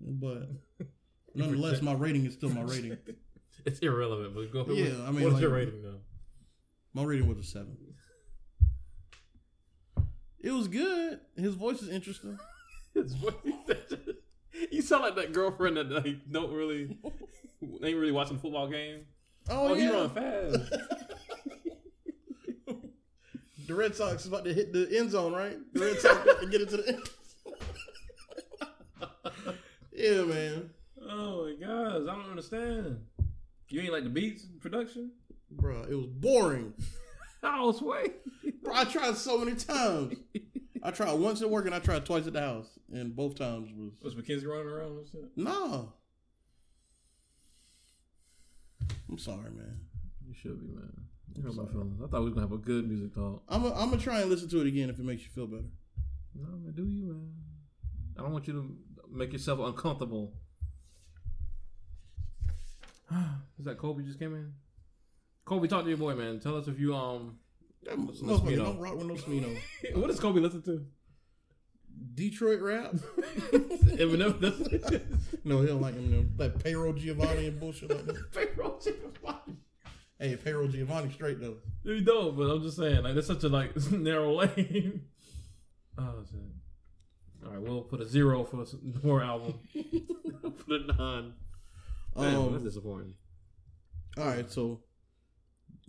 but [laughs] nonetheless, my rating is still my rating. [laughs] It's irrelevant, but go ahead. Yeah, I mean, what's like- your rating though? My rating was a seven. It was good. His voice is interesting. It's what [laughs] you sound like that girlfriend that like don't really [laughs] ain't really watching football game. Oh, Oh, yeah. he run fast. [laughs] the Red Sox is about to hit the end zone, right? The Red Sox about to get into the end. yeah, man. oh my gosh, I don't understand. You ain't like the beats production? Bruh, it was boring. Oh, sway. Bro, I tried so many times. I tried once at work and I tried twice at the house, and both times was Was Mackenzie running around no. I'm sorry, man. You should be, man. You hurt my feelings. I thought we was gonna have a good music talk. I'm i I'm gonna try and listen to it again if it makes you feel better. No, man, do you, man? I don't want you to make yourself uncomfortable. [sighs] Is that Kobe just came in? Kobe, talk to your boy, man. Tell us if you um. That Listen to motherfucker Smino. don't rock with no Smino. [laughs] what does Kobe listen to? Detroit rap? [laughs] Eminem. That's No, he don't like him. Like payroll Giovanni and bullshit like that. payroll Giovanni. Hey, payroll Giovanni straight though. You don't, but I'm just saying, like, that's such a like [laughs] narrow lane. oh shit. All right, we'll put a zero for s- more album. put a nine. Man, Um, that's disappointing. All right, so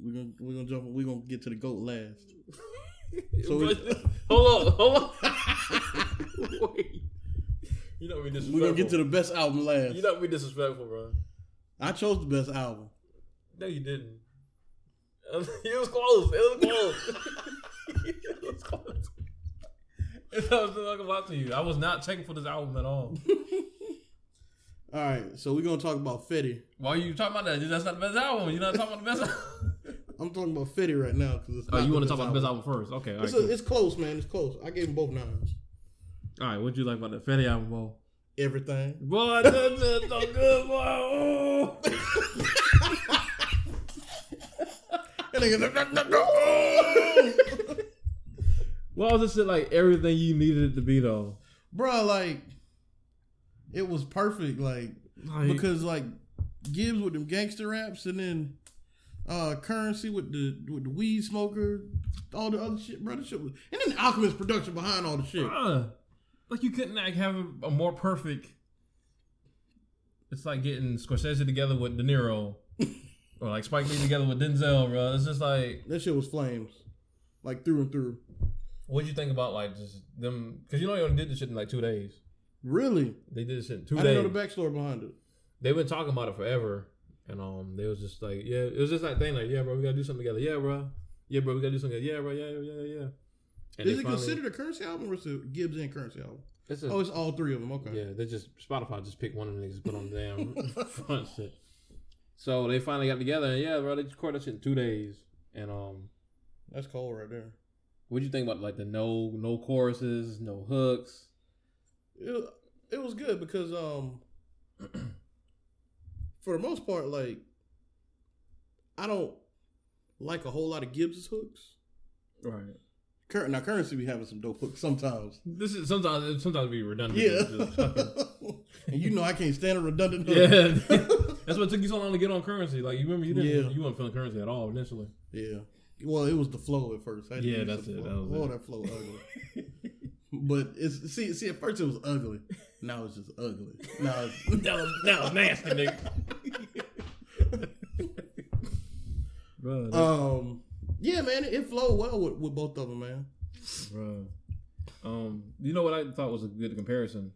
we're gonna we're gonna jump. We're gonna get to the goat last. [laughs] So But- [laughs] hold on, hold on. [laughs] Wait. You know we disrespectful. We're gonna get to the best album last. You know we disrespectful, bro. I chose the best album. No, you didn't. It was close. It was close. it was close. I was not gonna to you. I was not checking for this album at all. All right, so we're gonna talk about Fetti. Why are you talking about that? That's not the best album. You're not talking about the best album. I'm talking about Fetti right now because it's. oh, you want to talk about the best album first? Okay, all right. It's, cool. a, it's close, man. It's close. I gave them both nines. all right, what'd you like about the Fetti album, boy? Everything. Boy, that's just so good, boy. Oh. And [laughs] was this shit like everything you needed it to be though? bro, like it was perfect. Like Like, because like Gibbs with them gangster raps, and then uh Curren$y with the with the weed smoker, all the other shit, bro. The shit was, and then Alchemist production behind all the shit. bruh, like you couldn't like have a, a more perfect. It's like getting Scorsese together with De Niro, [laughs] or like Spike Lee together with Denzel, bro. It's just like, That shit was flames, like through and through. what'd you think about like just them? Because you know they only did this shit in like two days. Really, They did this shit in two I days. didn't know the backstory behind it. They've been talking about it forever, and um, they was just like, yeah, it was just that thing, like, yeah, bro, we gotta do something together, yeah, bro, yeah, bro, we gotta do something, together. yeah, bro, yeah, yeah, yeah, yeah. And Is it finally- considered a Curren$y album or is it Gibbs and Curren$y album? It's a, Oh, it's all three of them. Okay. yeah, they just Spotify just picked one of them niggas and put on the damn [laughs] front shit. So they finally got together, and yeah, bro, they just recorded that shit in two days. And um, That's cold right there. what'd you think about like the no no choruses, no hooks? It, it was good because um for the most part, like I don't like a whole lot of Gibbs's hooks. Right. Cur- now Curren$y be having some dope hooks sometimes. This is sometimes sometimes be redundant. Yeah. [laughs] And you know I can't stand a redundant hook. yeah. [laughs] That's what took you so long to get on Curren$y. Like you remember you didn't Yeah. you weren't feeling Curren$y at all initially. yeah. Well, it was the flow at first. I had to Yeah, that's it. flow. That was oh, it. that flow ugly. [laughs] but it's see see at first it was ugly. Now it's just ugly. Now it's [laughs] that was that was nasty, nigga. [laughs] Bro, um yeah, man, it, it flowed well with, with both of them, man. bro. Um, you know what I thought was a good comparison?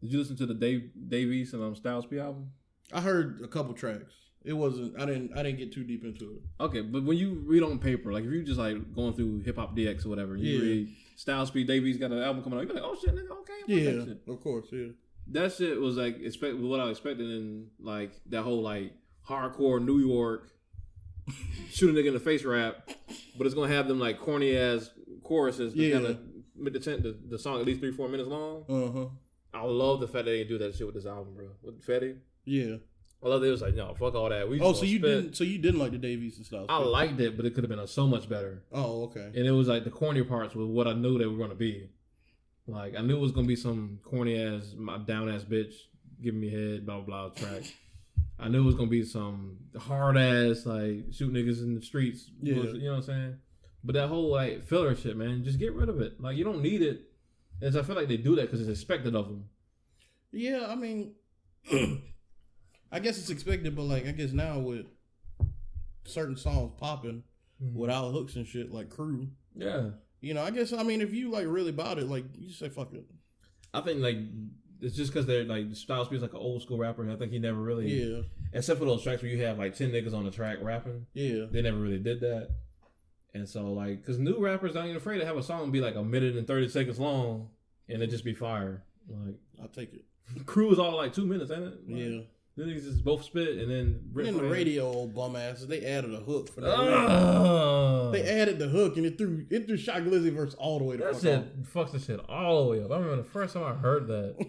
Did you listen to the Dave Dave East and um, Styles P album? I heard a couple tracks. It wasn't. I didn't. I didn't get too deep into it. Okay, but when you read on paper, like if you just like going through Hip Hop DX or whatever, you Yeah. read Styles P. Dave East got an album coming out, you're like, oh shit, nigga, okay, Yeah, shit. of course. Yeah. That shit was like expect what I expected in like that whole like hardcore New York [laughs] shoot a nigga in the face rap, but it's gonna have them like corny ass choruses to Yeah. kind of make the, the the song at least three four minutes long. Uh huh. I love the fact that they didn't do that shit with this album, bro. With Fetti, Yeah. I love that it was like no fuck all that. We Oh, so you spit. didn't? So you didn't like the Dave East and stuff? I liked it, but it could have been so much better. Oh, okay. And it was like the corny parts was what I knew they were gonna be. Like I knew it was gonna be some corny ass, my down ass bitch giving me head, blah blah blah track. [laughs] I knew it was gonna be some hard ass like shoot niggas in the streets. Yeah. you know what I'm saying? But that whole like filler shit, man, just get rid of it. Like you don't need it. As I feel like they do that because it's expected of them. Yeah, I mean, [clears throat] I guess it's expected, but like, I guess now with certain songs popping mm-hmm. without hooks and shit, like Crew, Yeah, you know, I guess I mean, if you like really about it, like you say, fuck it. I think like it's just because they're like Styles P is like an old school rapper. I think he never really, Yeah, except for those tracks where you have like ten niggas on the track rapping. yeah, They never really did that. And so, like, because new rappers aren't even afraid to have a song be like a minute and 30 seconds long and it just be fire. Like, I'll take it. [laughs] Crew is all like two minutes, ain't it? Like, Yeah. Then niggas just both spit and then. And then the radio old bum asses, they added a hook for that. Ugh. They added the hook and it threw it threw Shy Glizzy verse all the way to that fuck shit fucks the shit all the way up. I remember the first time I heard that. I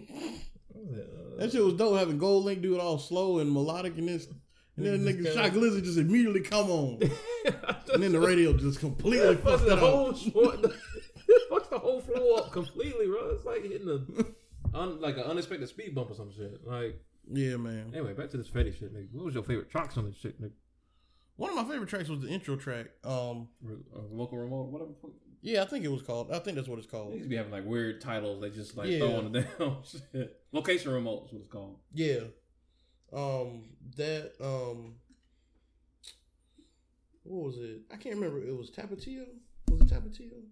was like, uh, That shit was dope having Gold Link do it all slow and melodic and this. And then nigga Shy Glizzy just immediately come on. [laughs] uh, And then the radio just completely fucks fucked the whole short, [laughs] fucks the whole flow up completely, bro. It's like hitting a [laughs] un, like an unexpected speed bump or some shit. Like Yeah, man. anyway, back to this Fetti shit, nigga. What was your favorite tracks on this shit, nigga? One of my favorite tracks was the intro track. Um, Re- uh, local remote, whatever. yeah, I think it was called. I think that's what it's They called. used to be having like weird titles. They just like Yeah. throwing it [laughs] down. shit. Location remote is what it's called. Yeah. Um, that um, what was it? I can't remember. It was Tapatio. Was it Tapatio?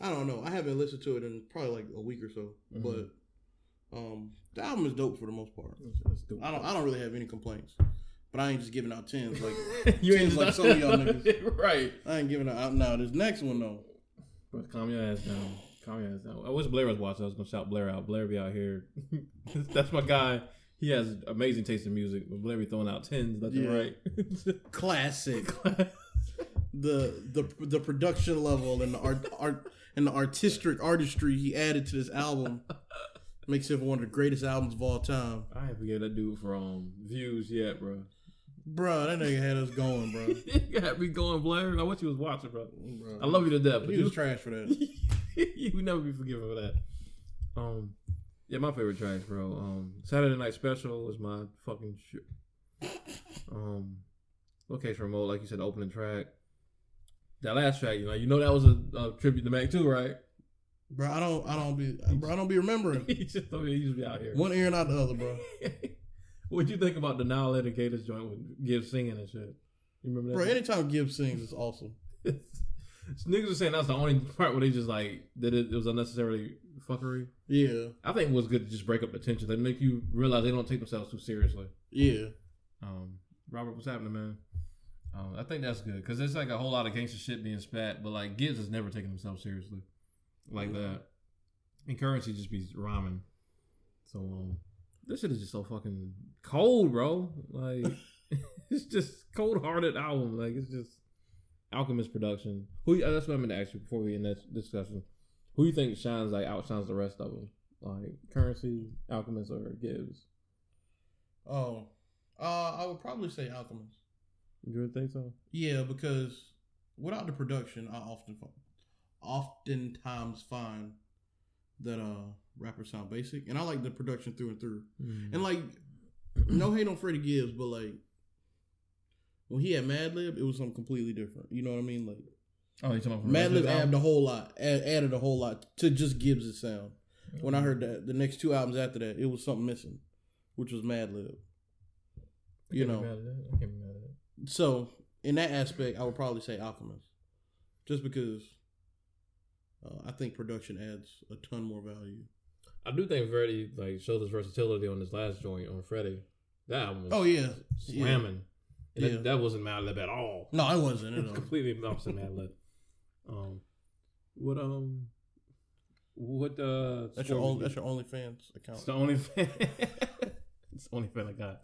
I don't know. I haven't listened to it in probably like a week or so. Mhm. But um, the album is dope for the most part. That's. I don't. I don't really have any complaints. But I ain't just giving out tens. Like [laughs] you ain't like some of y'all [laughs] niggas. right? I ain't giving out. Now this next one though. But calm your ass down. Calm your ass down. I wish Blair was watching. I was gonna shout Blair out. Blair be out here. [laughs] That's my guy. He has amazing taste in music, but Blair be throwing out tens left Yeah. right. Classic. the the the production level and the art art and the artistic artistry he added to this album makes it one of the greatest albums of all time. I ain't forget that dude from Views yet, bro. Bro, that nigga had us going, bro. you got me going, Blair. I wish you was watching, bro. Bruh. I love you to death, but He you was trash for that. [laughs] you would never be forgiven for that. Um, yeah, my favorite tracks, bro. Um, Saturday Night Special was my fucking shit. Um, Location Remote, like you said, opening track. That last track, you know, you know that was a, a tribute to Mac too, right? Bro, I don't I don't be [laughs] bro, I don't be remembering. [laughs] he just he used to be out here. One ear and out the other, bro. [laughs] What'd you think about the Now Let It joint with Gibbs singing and shit? You remember that? Bro, anytime Gibbs sings, it's awesome. Niggas are saying that's the only part where they just like that it, it was unnecessarily fuckery. Yeah, I think it was good to just break up the tension. They make you realize they don't take themselves too seriously. yeah. Um, Robert, what's happening, man? Um, I think that's good because there's like a whole lot of gangster shit being spat, but like Gibbs has never taken himself seriously like that. And Curren$y just be rhyming. So um, this shit is just so fucking cold, bro. Like [laughs] [laughs] it's just cold hearted album. Like it's just Alchemist production. Who uh, that's what I'm gonna ask you before we end that discussion. Who you think shines like outshines the rest of them? Like Curren$y, Alchemist, or Gibbs? Oh, uh, I would probably say Alchemist. You would think so? Yeah, because without the production, I often fi- oftentimes find that uh rappers sound basic, and I like the production through and through. And like, no hate on Freddie Gibbs, but like when he had Madlib, it was something completely different. You know what I mean? Like Oh, you talking about from the rest of Madlib added a whole lot, add, added a whole lot to just Gibbs' sound. When I heard that the next two albums after that, it was something missing, which was Madlib. You know, mad at that. I can't be mad at that. so in that aspect, I would probably say Alchemist, just because uh, I think production adds a ton more value. I do think Freddie like showed his versatility on this last joint on Freddie. That album was Oh yeah, yeah. slamming. Yeah. That, that wasn't Madlib at all. No, I wasn't. [laughs] It all. completely opposite Madlib. Um, what um, what uh? That's your only. That's you- your OnlyFans account. It's the only fan. [laughs] it's the only fan I got.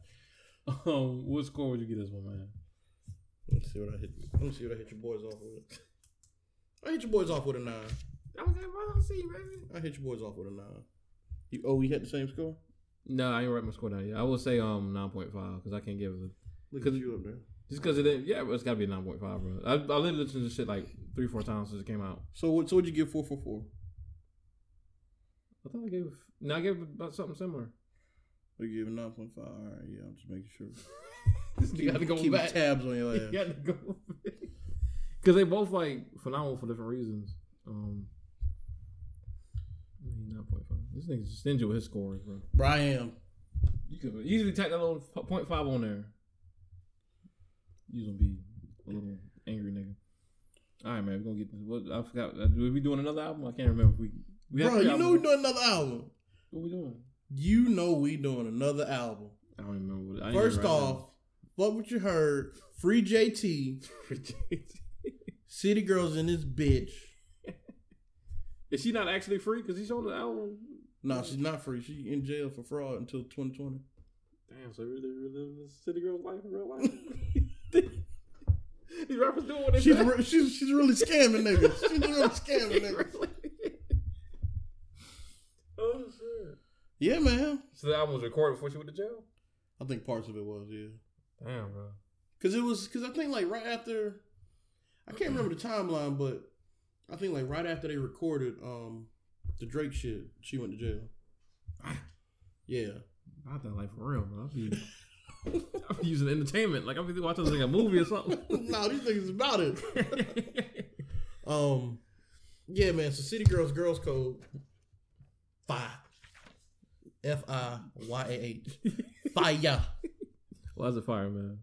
Um, what score would you get this one, man? Let's see what I hit. Let me see what I hit your boys off with. I hit your boys off with a nine. Okay, well, I'll see, baby. I hit your boys off with a nine. You, oh, we had the same score. No, I ain't write my score down yet. I will say um nine point five because I can't give it Look 'Cause- at you up there. just because it didn't. Yeah, but it's got to be nine point five, bro. I I literally listened to this shit like three four times since it came out. So what? So what'd you give four four four? I thought I gave. No, I gave about something similar. We gave it nine point five. All right, yeah. I'm just making sure. [laughs] you got to go keep back. tabs on your [laughs] You ass. got to go because they both like phenomenal for different reasons. Um, Nine point five. This nigga's stingy with his scores, bro. Bro, I am. You could easily tack that little point five on there. You gonna be a little angry nigga. All right, man. We're gonna get. What I forgot. Uh, were we doing another album? I can't remember. If we. we Bro, you know albums. we doing another album. What we doing? You know we doing another album. I don't remember. What, I First even write it off, fuck what you heard. Free JT, down. [laughs] City Girls in this bitch. Is she not actually free? Because he's on the album. No, she's not free. She in jail for fraud until 2020. Damn, so really, really living the city girl's life in real life. [laughs] These rappers doing what they She's re- she's she's really scamming niggas. She's really [laughs] scamming niggas. oh shit! Yeah, man. So the album was recorded before she went to jail. I think parts of it was yeah. Damn, bro. Cause it was cause I think like right after I can't remember the timeline, but I think like right after they recorded um the Drake shit, she went to jail. [sighs] Yeah. I thought like for real, bro. Be, using entertainment. Like be watching like a movie or something. [laughs] no, these things is about it. [laughs] Um yeah, man. So City Girls Girls Code Five. F I Y A H. Fire. Why is it fire, man?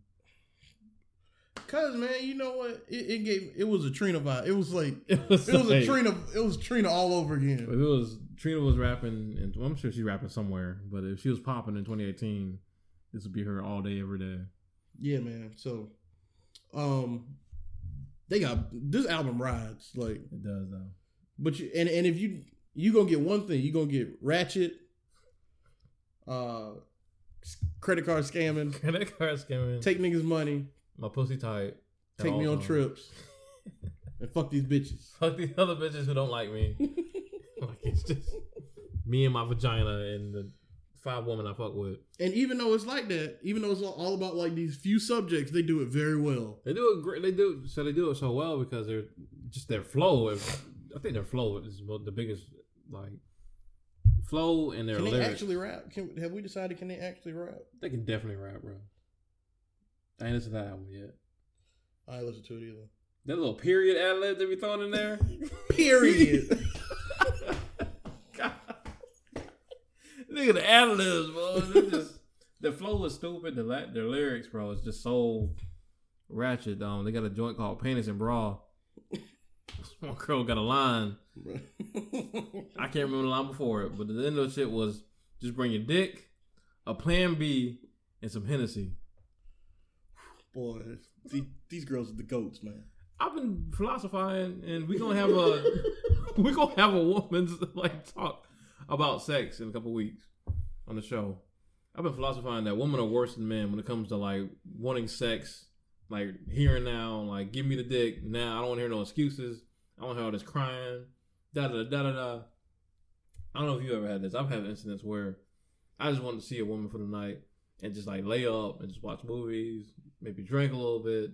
Cause man, you know what? It, it gave it was a Trina vibe. It was like [laughs] It was, it was a Trina it was Trina all over If again. it was Trina was rapping, and well, I'm sure she's rapping somewhere. But if she was popping in 2018, this would be her all day, every day. Yeah, man. So um they got this album rides like It does though. but you and, and if you you gonna get one thing, you gonna get ratchet, uh credit card scamming, [laughs] Credit card scamming. take niggas money, my pussy tight. take me on times. trips, [laughs] and fuck these bitches. Fuck these other bitches who don't like me. [laughs] like it's just me and my vagina and the five women I fuck with. And even though it's like that, even though it's all about like these few subjects, they do it very well. They do it great. They do so they do it so well because they're just their flow. is- I think their flow is the biggest like flow and their Can they lyrics. actually rap? Can have we decided? Can they actually rap? they can definitely rap, bro. I ain't listened to that album yet. I ain't listen to it either. That little period ad lib they be throwing in there. [laughs] Period. God. [laughs] [laughs] Nigga, the ad libs, bro. Just, the flow is stupid. The la- their lyrics, bro, is just so ratchet. Um, they got a joint called "Penis and Bra." One girl got a line. I can't remember the line before it, but the end of the shit was just bring your dick, a Plan B, and some Hennessy. Boy, these, these girls are the goats, man. I've been philosophizing, and we gonna have a [laughs] we gonna have a woman's like talk about sex in a couple weeks on the show. I've been philosophizing that women are worse than men when it comes to like wanting sex, like here and now, like give me the dick now. I don't want to hear no excuses. I don't hear all this crying. Da da da da da. I don't know if you ever had this. I've had incidents where I just wanted to see a woman for the night and just like lay up and just watch movies, maybe drink a little bit.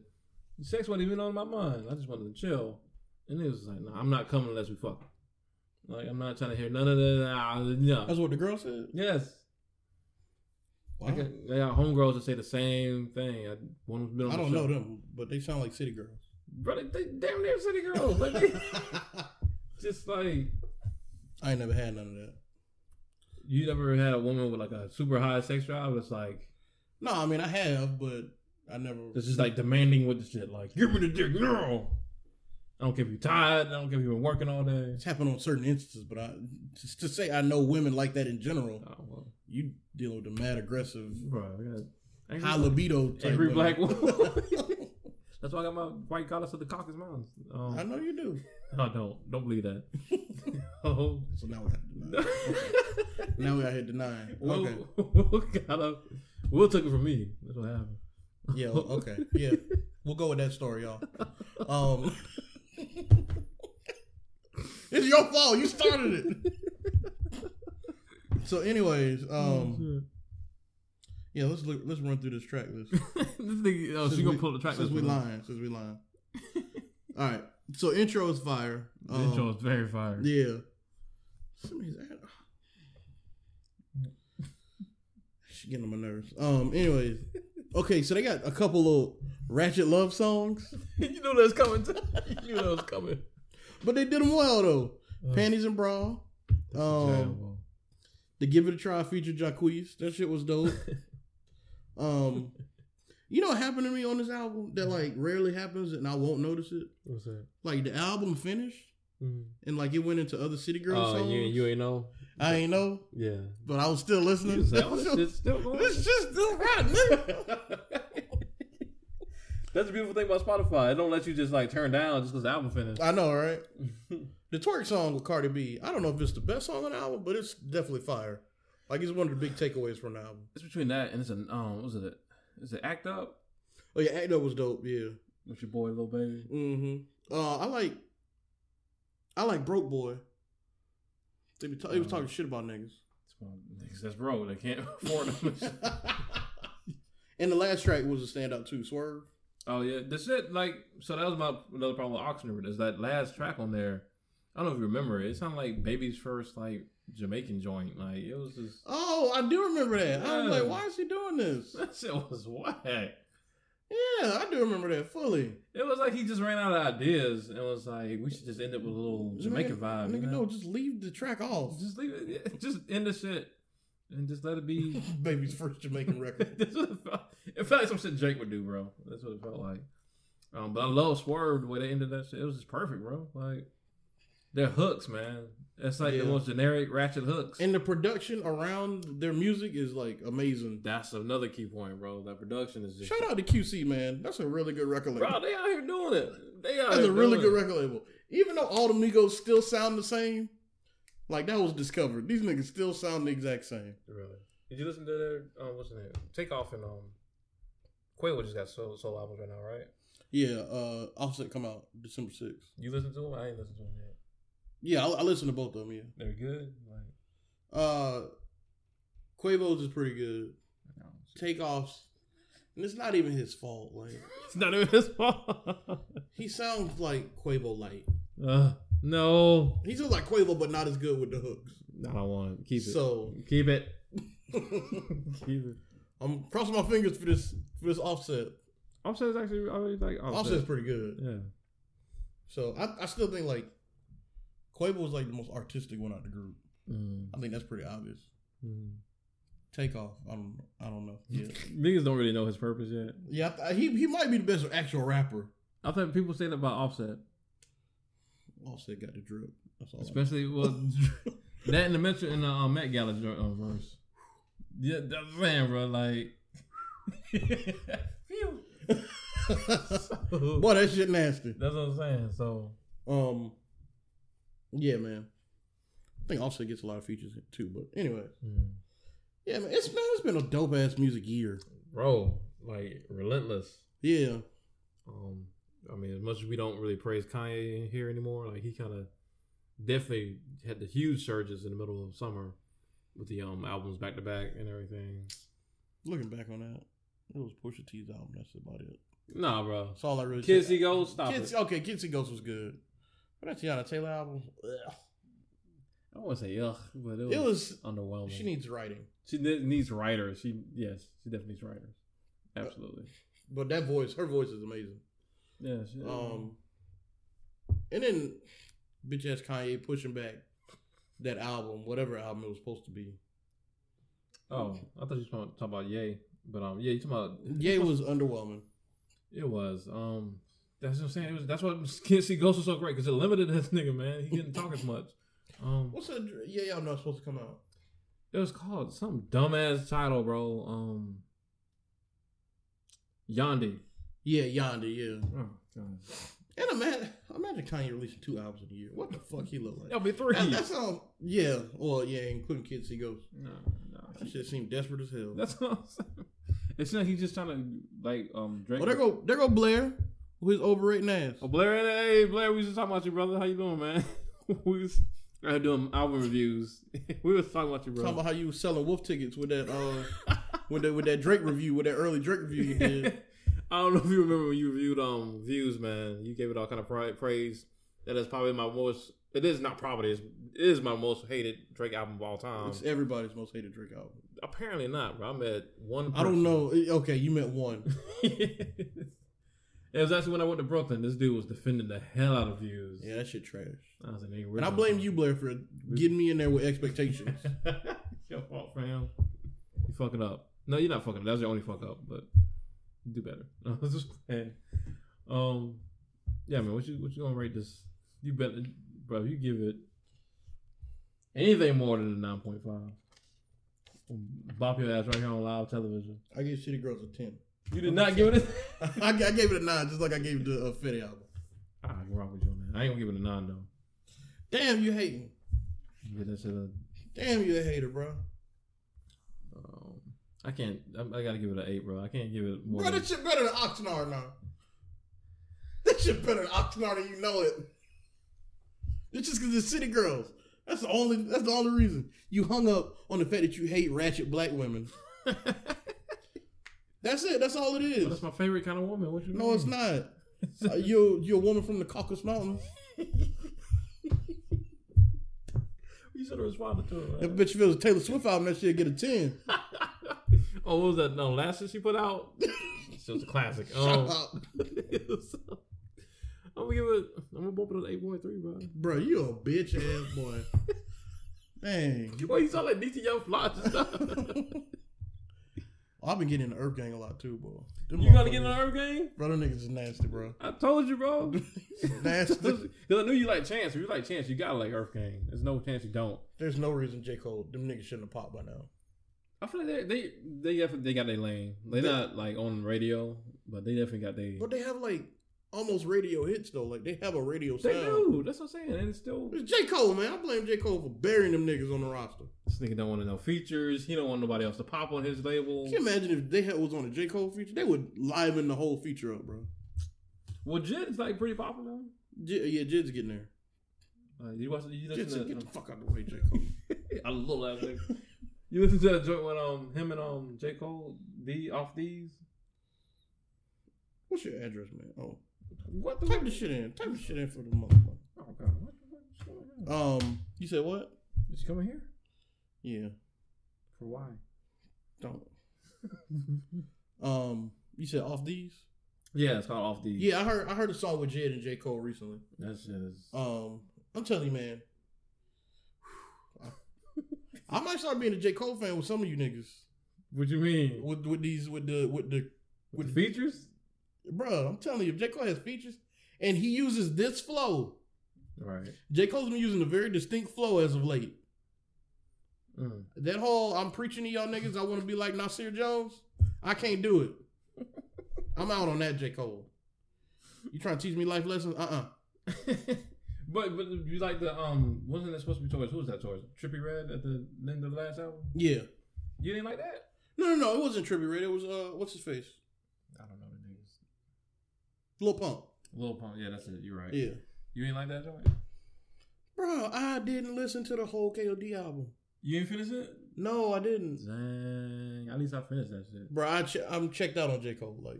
Sex wasn't even on my mind. I just wanted to chill. And it was like, nah, I'm not coming unless we fuck. Like, I'm not trying to hear none of that. No. That's what the girl said. Yes. Wow. I got, they got homegirls that say the same thing. I, one was been on I don't show. know them, but they sound like city girls. Brother, they damn near city girls. Like, they, [laughs] [laughs] just like, I ain't never had none of that. You never had a woman with like a super high sex drive? It's like, No, I mean I have, but I never. it's just like demanding with the shit. Like, give me the dick now. I don't care if you're tired. I don't care if you've been working all day. It's happened on certain instances, but I just to say I know women like that in general. Oh, well. you dealing with the mad aggressive, bro. I got high libido type. angry of- black [laughs] woman. [laughs] That's why I got my white goddess of the Caucasus Mountains. Um, I know you do. [laughs] I don't. Don't believe that. oh. So now we have to. Now we out here denying. We'll, Okay. [laughs] we'll, gotta, Will took it from me. That's what happened. Yeah. [laughs] Okay. Yeah. We'll go with that story, y'all. Um. [laughs] it's your fault. You started it. So, anyways, um, yeah, let's look, let's run through this track list. this nigga, oh, Since she gonna we- pull the track since list we lying. Since we lying. All right. So intro is fire. Um, intro is very fire. Yeah. Somebody's at. She getting on my nerves. Um. Anyways, okay. So they got a couple of ratchet love songs, [laughs] you know that's coming. you know that's coming. but they did them well though. Uh, Panties and bra. Um. The Give It a Try feature Jacquees. That shit was dope. [laughs] um. You know what happened to me on this album that like rarely happens and I won't notice it. What's that? Like the album finished Mm. and like it went into other City Girls Oh, songs. you you ain't know. I ain't know, Yeah. but I was still listening. was like, oh, this shit's still going. This shit's still nigga. [laughs] That's the beautiful thing about Spotify. It don't let you just like turn down just because the album finished. I know, right? [laughs] The twerk song with Cardi B. I don't know if it's the best song on the album, but it's definitely fire. Like it's one of the big takeaways from the album. It's between that and it's an um, what was it? Is it Act Up Oh yeah, Act Up was dope. Yeah. with your boy Lil Baby? Mm-hmm. Uh, I like. I like Broke Boy. They be ta- he was talking shit about niggas. It's one of the niggas that's broke. They can't [laughs] afford them. [laughs] and the last track was a standout too. Swerve. oh yeah, the shit like so that was my another problem with Oxnard is that last track on there. I don't know if you remember it. It sounded like Baby's first like Jamaican joint. Like it was just Oh, I do remember that. I was Yeah. like, why is he doing this? [laughs] that shit was whack. Yeah, I do remember that fully. It was like he just ran out of ideas and was like, we should just end it with a little Jamaican vibe. Nigga, you know? no, just leave the track off. Just leave it. Just end the shit and just let it be. [laughs] Baby's first Jamaican [laughs] record. It, felt. it felt like some shit Jake would do, bro. That's what it felt like. Um, but I love Swerve the way they ended that shit. It was just perfect, bro. Like their hooks, man. It's like Yeah. the most generic ratchet hooks. And the production around their music is like amazing. That's another key point, bro. That production is just. Shout out to QC, man. That's a really good record label. bro. They out here doing it. They out here. That's here a really good it. record label. Even though all the Migos still sound the same, like that was discovered. These niggas still sound the exact same. Really? Did you listen to their um what's the name? Take off and um Quavo just got solo, solo albums right now, right? Yeah, uh Offset come out December 6th. You listen to them? I ain't listen to them yet. Yeah, I, I listen to both of them, yeah. They're good. Like Uh Quavo's is pretty good. I don't see- Takeoffs, and it's not even his fault. Like [laughs] it's not even his fault. [laughs] he sounds like Quavo light. uh, no, He sounds like Quavo, but not as good with the hooks. I don't want it. Keep it. So keep it. [laughs] keep it. I'm crossing my fingers for this for this offset. Offset is actually I really like Offset. Offset's pretty good. Yeah. So I, I still think like Quavo was like the most artistic one out of the group. Mm. I think that's pretty obvious. Mm. Takeoff. I don't. I don't know. Yeah. Niggas don't really know his purpose yet. Yeah. I he he might be the best actual rapper. I think people say that about Offset, Offset got the drip. That's all. I- especially well [laughs] that and the mention in the Met Gala joint, uh, verse. Yeah, that's what I'm saying, bro. Like, [laughs] Phew. Boy, that shit nasty. That's what I'm saying. So Um. Yeah, man. I think Offset gets a lot of features too. But anyway, mm. yeah, man. It's man. It's been a dope ass music year. bro, like relentless. Yeah. Um, I mean, as much as we don't really praise Kanye here anymore, like he kind of definitely had the huge surges in the middle of summer with the um albums back to back and everything. Looking back on that, it was Pusha T's album. That's about it. Nah, bro. That's all I really. Kids. See Ghost, stop Kids, it. okay, Kids See Ghost was good. But that Teyana Taylor album, ugh. I don't want to say yuck, but it was, it was. underwhelming. She needs writing, she needs writers. She yes, she definitely needs writers. Absolutely. but that voice, her voice is amazing. Yeah. She, Um, and then bitch ass Kanye pushing back that album, whatever album it was supposed to be. oh, I thought you were talking about Ye, but um, yeah, you talking about it was underwhelming. It was. Um, that's what I'm saying. It was. That's what Kids [laughs] See Ghost was so great because it limited [laughs] this nigga, man. He didn't talk as much. Um, What's that? Yeah, y'all not supposed to come out. It was called some dumbass title, bro. Um, Yandhi. Yeah, Yonder. Yeah. Oh god. And imagine, imagine Kanye releasing two albums in a year. What the fuck he look like? That'll be three. That, that sounds. Yeah. Well, yeah, including Kids See Ghosts. no, no. That shit seemed desperate as hell. That's what I'm saying. It's not he's just trying to like um Drake. Well, there go there go Blair with his overrated ass. Oh, Blair, hey Blair, we was just talking about you, brother. How you doing, man? [laughs] we was uh, doing album reviews. [laughs] we was talking about you, brother. Talking about how you was selling wolf tickets with that uh with that with that Drake review with that early Drake review you did. [laughs] I don't know if you remember when you reviewed um views, man. You gave it all kind of praise. That is probably my most. It is not probably. It's, it is my most hated Drake album of all time. It's everybody's most hated Drake album. Apparently not, bro. I'm at one. I don't know. Okay, you meant one. It was actually when I went to Brooklyn. This dude was defending the hell out of views. Yeah, that shit trash. I was like, nigga, And I blame you, Blair, for getting me in there with expectations. [laughs] Your fault, fam. You fucking up. No, you're not fucking up. That's your only fuck up, but do better. No, [laughs] I was just saying. Um, yeah, man. What you what you gonna rate this? You better, bro. You give it anything more than a nine point five. Bop your ass right here on live television. I give City Girls a ten. You did not give it. A- [laughs] [laughs] I, I gave it a nine, just like I gave it the uh, Fetti album. ah, you're wrong with you on that. I ain't gonna give it a nine though. Damn, you hating. You Get that shit a Damn, you a hater, bro. Um, I can't. I, I gotta give it an eight, bro. I can't give it more. Bro, than, that shit better than Oxnard now. That shit better than Oxnard, and you know it. It's just because it's City Girls. That's the only. That's the only reason you hung up on the fact that you hate ratchet black women. [laughs] That's it. That's all it is. that's my favorite kind of woman. What you No, mean? it's not. [laughs] Uh, you're you're a woman from the Caucasus Mountains. [laughs] You should have responded to it. If Man. bitch feels a Taylor Swift album, that shit get a ten. [laughs] oh, what was that? No, last shit she put out. It was a classic. Shut Um, up. I'm gonna give it. I'm gonna bump it to eight point three, bro. Bro, you a bitch ass boy. Dang. Boy, you sound like DC Young Fly and stuff. I've been getting in the Earth Gang a lot too, bro. Them you gotta get in the Earth game. Bro, them niggas is nasty, bro. I told you, bro. [laughs] [laughs] nasty. Because I knew you like Chance. If you like Chance, you gotta like Earth Gang. There's no chance you don't. There's no reason J. Cole, them niggas shouldn't have popped by now. I feel like they they they they got their lane. They're They- not like on radio, but they definitely got their. But they have like almost radio hits though. Like they have a radio sound. They do. That's what I'm saying. And it's still It's J. Cole, man. I blame J. Cole for burying them niggas on the roster. this nigga don't want to know features. He don't want nobody else to pop on his label. Can you imagine if they had, was on a J. Cole feature? They would liven the whole feature up, bro. Well, Jid's like pretty popular. J- yeah, Jid's getting there. Uh, you watch? You Jid's, listen get to? the fuck out the way, J. Cole. [laughs] I love that nigga. You listen to that joint when um him and um J Cole the off these. What's your address, man? Oh, What the? type the shit in. Type the shit in for the motherfucker. Oh god, what the fuck is going on? Um, you said what? Is she coming here? Yeah, For why? don't. [laughs] Um, you said off these? Yeah, it's called off these. Yeah, I heard. I heard a song with Jid and J. Cole recently. that shit is. Um, I'm telling you, man. I might start being a J. Cole fan with some of you niggas. What you mean? With with these with the with the With the features? Bro, I'm telling you, J. Cole has features and he uses this flow, Right. J. Cole's been using a very distinct flow as of late. Mm. That whole I'm preaching to y'all niggas, I want to be like Nasir Jones. I can't do it. [laughs] I'm out on that, J. Cole. You trying to teach me life lessons? Uh uh [laughs] but but you like the um wasn't it supposed to be towards who was that towards Trippie Redd at the end of the last album? Yeah. You didn't like that? No, no, no. It wasn't Trippie Redd. It was uh, what's his face? I don't know the names. Lil Pump. Lil Pump, yeah, that's it. You're right. Yeah. You ain't like that joint? Bro, I didn't listen to the whole KOD album. You ain't finished it? No, I didn't. Dang. At least I finished that shit. Bro, I che- I'm checked out on J Cole. Like,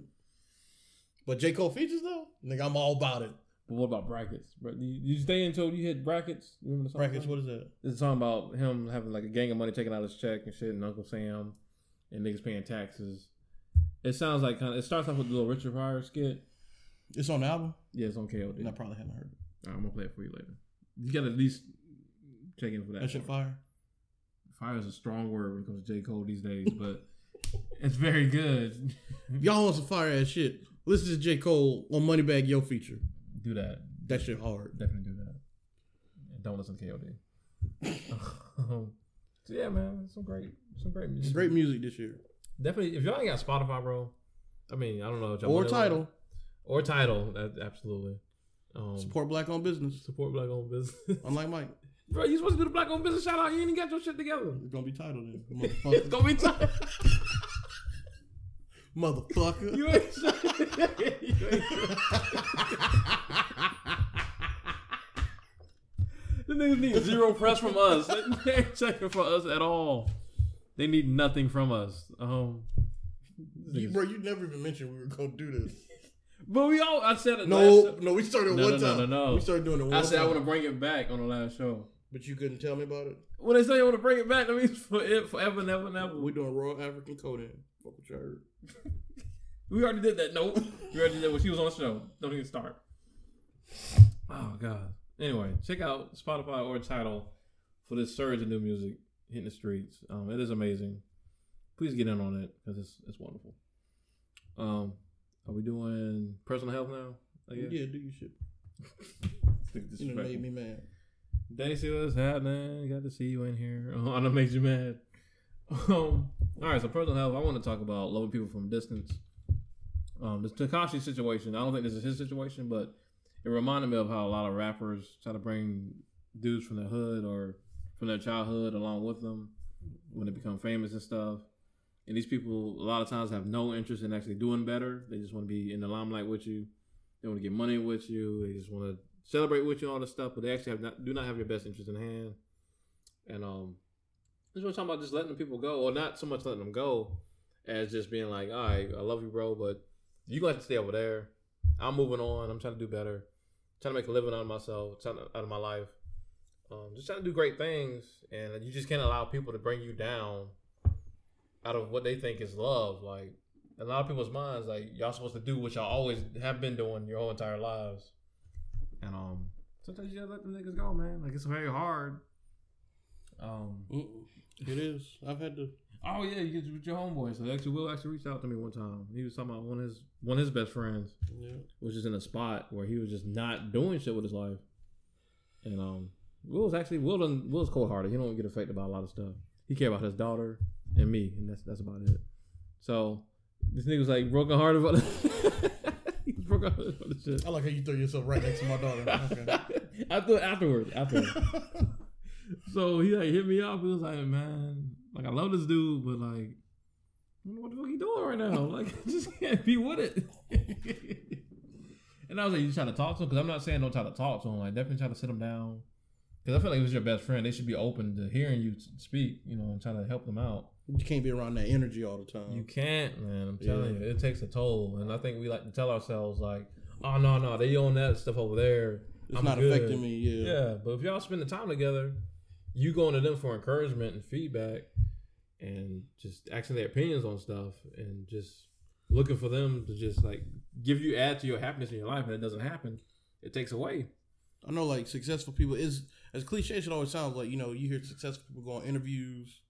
but J Cole features though, nigga, I'm all about it. But what about brackets? Bro, you, you stay until you hit brackets. You remember the song? Brackets, what is that? It's a song about him having like a gang of money taking out his check and shit, and Uncle Sam and niggas paying taxes. It sounds like kind of. It starts off with the little Richard Pryor skit. It's on the album. Yeah, it's on KOD. And I probably haven't heard it. I'm gonna play it for you later. You gotta at least check in for that. That shit part. fire. Fire is a strong word when it comes to J Cole these days, [laughs] but it's very good. [laughs] Y'all want some fire ass shit, listen to J Cole on Moneybagg Yo feature. do that. That shit hard. Definitely do that. And don't listen to KOD. [laughs] So yeah, man, some great, some great music. Great music this year. Definitely, if y'all ain't got Spotify, bro. I mean, I don't know. Or Tidal. like- or Tidal. That, absolutely. Um, Support black owned business. support black owned business. [laughs] Unlike Mike. bro, you supposed to do the black owned business shout out. You ain't even got your shit together. It's gonna be titled then. [laughs] it's gonna be time. [laughs] Motherfucker. you ain't. you ain't the niggas need zero press from us. They ain't checking for us at all. They need nothing from us. Um, You, bro, you never even mentioned we were gonna do this. But we all. I said it. No, last- no, we started No, one no, no, time. no, no. We started doing it one I said I want to bring it back on the last show. But you couldn't tell me about it. When they say you want to bring it back, that means [laughs] for it forever, never, never. We're doing Royal African Conan. Fuck what you heard. We already did that. Nope. We already did that when she was on the show. Don't even start. Oh god. Anyway, check out Spotify or Tidal for this surge of new music hitting the streets. Um, it is amazing. Please get in on it because it's it's wonderful. Um, are we doing personal health now? I guess. Yeah, do your shit. [laughs] You know, made me mad. Daisy, what's happening? Got to see you in here. [laughs] Oh, I done made you mad. [laughs] Um, all right, so personal health. I want to talk about loving people from a distance. Um, this Tekashi situation. I don't think this is his situation, but it reminded me of how a lot of rappers try to bring dudes from their hood or from their childhood along with them when they become famous and stuff. And these people, a lot of times, have no interest in actually doing better. They just want to be in the limelight with you. They want to get money with you. They just want to celebrate with you and all this stuff, but they actually have not, do not have your best interest in hand. And um, this was talking about just letting people go, or not so much letting them go, as just being like, all right, I love you, bro, but you gonna have to stay over there. I'm moving on. I'm trying to do better. trying to make a living out of myself, trying to, out of my life. Um, just trying to do great things, and you just can't allow people to bring you down out of what they think is love. Like a lot of people's minds, like y'all supposed to do what y'all always have been doing your whole entire lives. And um, sometimes you gotta let the niggas go, man. Like it's very hard. Um. It is. I've had to. Oh yeah, you get with your homeboy. So actually, Will actually reached out to me one time. He was talking about one of his one of his best friends Yeah. was just in a spot where he was just not doing shit with his life. And um, Will was actually Will done, Will's cold hearted. He don't get affected by a lot of stuff. He care about his daughter and me, and that's that's about it. So this nigga was like broken hearted about [laughs] he was broken hearted about this shit. I like how you throw yourself right next to my daughter. [laughs] Okay. I afterwards, afterwards. [laughs] so he like hit me up. He was like, man, like I love this dude, but like, I don't know what the fuck he doing right now. Like, I just can't be with it. and I was like, you trying to talk to him? Because I'm not saying don't try to talk to him. Like, definitely try to sit him down. Because I feel like if it's your best friend, they should be open to hearing you speak, you know, and trying to help them out. You can't be around that energy all the time. You can't, man. I'm telling Yeah. you, it takes a toll. And I think we like to tell ourselves, like, oh, no, no, they own that stuff over there. it's I'm not good. affecting me. Yeah. Yeah, but if y'all spend the time together, you going to them for encouragement and feedback, and just asking their opinions on stuff, and just looking for them to just like give you add to your happiness in your life, and it doesn't happen, it takes away. I know, like successful people is as cliche as it always sounds. Like you know, you hear successful people go on interviews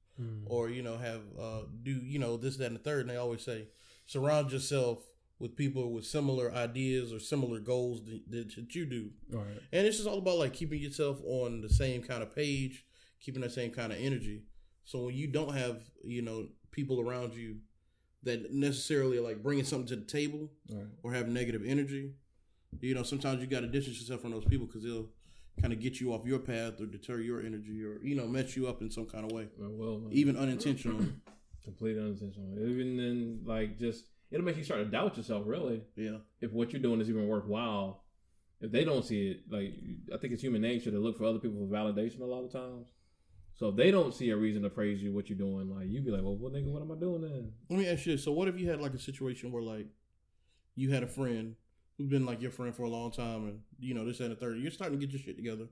or you know have uh do you know this that and the third, and they always say surround yourself with people with similar ideas or similar goals that, that, you do. Right. And it's just all about like keeping yourself on the same kind of page, keeping that same kind of energy. So when you don't have you know people around you that necessarily like bringing something to the table right. or have negative energy, you know sometimes you got to distance yourself from those people because they'll kind of get you off your path or deter your energy or you know mess you up in some kind of way, uh, Well, well even unintentionally. [clears throat] complete unintentional. Even then, like just it'll make you start to doubt yourself. Really, yeah, if what you're doing is even worthwhile. If they don't see it, like I think it's human nature to look for other people for validation a lot of times. So if they don't see a reason to praise you, what you're doing, like you'd be like, well, what nigga, what am I doing then? Let me ask you this. So what if you had like a situation where like you had a friend who's been like your friend for a long time and you know this and the third, you're starting to get your shit together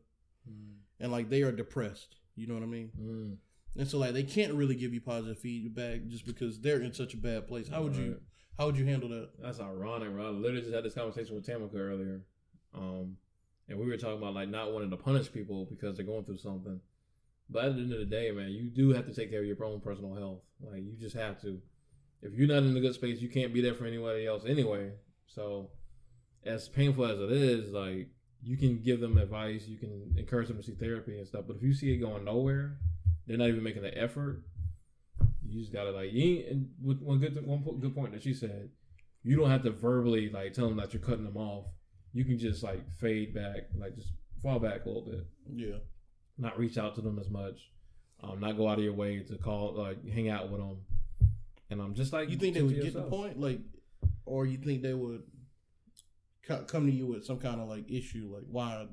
and like they are depressed. You know what I mean? Mm. And so like they can't really give you positive feedback just because they're in such a bad place. How would you how would you handle that? That's ironic, bro. I literally just had this conversation with Tamika earlier, um, and we were talking about like not wanting to punish people because they're going through something. But at the end of the day, man, you do have to take care of your own personal health. Like you just have to. If you're not in a good space, you can't be there for anybody else anyway. So, as painful as it is, like you can give them advice, you can encourage them to see therapy and stuff. But if you see it going nowhere, they're not even making the effort. You just gotta like you ain't, and with one good one good point that she said, you don't have to verbally like tell them that you're cutting them off. You can just like fade back, like just fall back a little bit, Yeah. not reach out to them as much, um, not go out of your way to call like hang out with them, and I'm just like You think they would get the point, like, or you think they would co- come to you with some kind of like issue, like why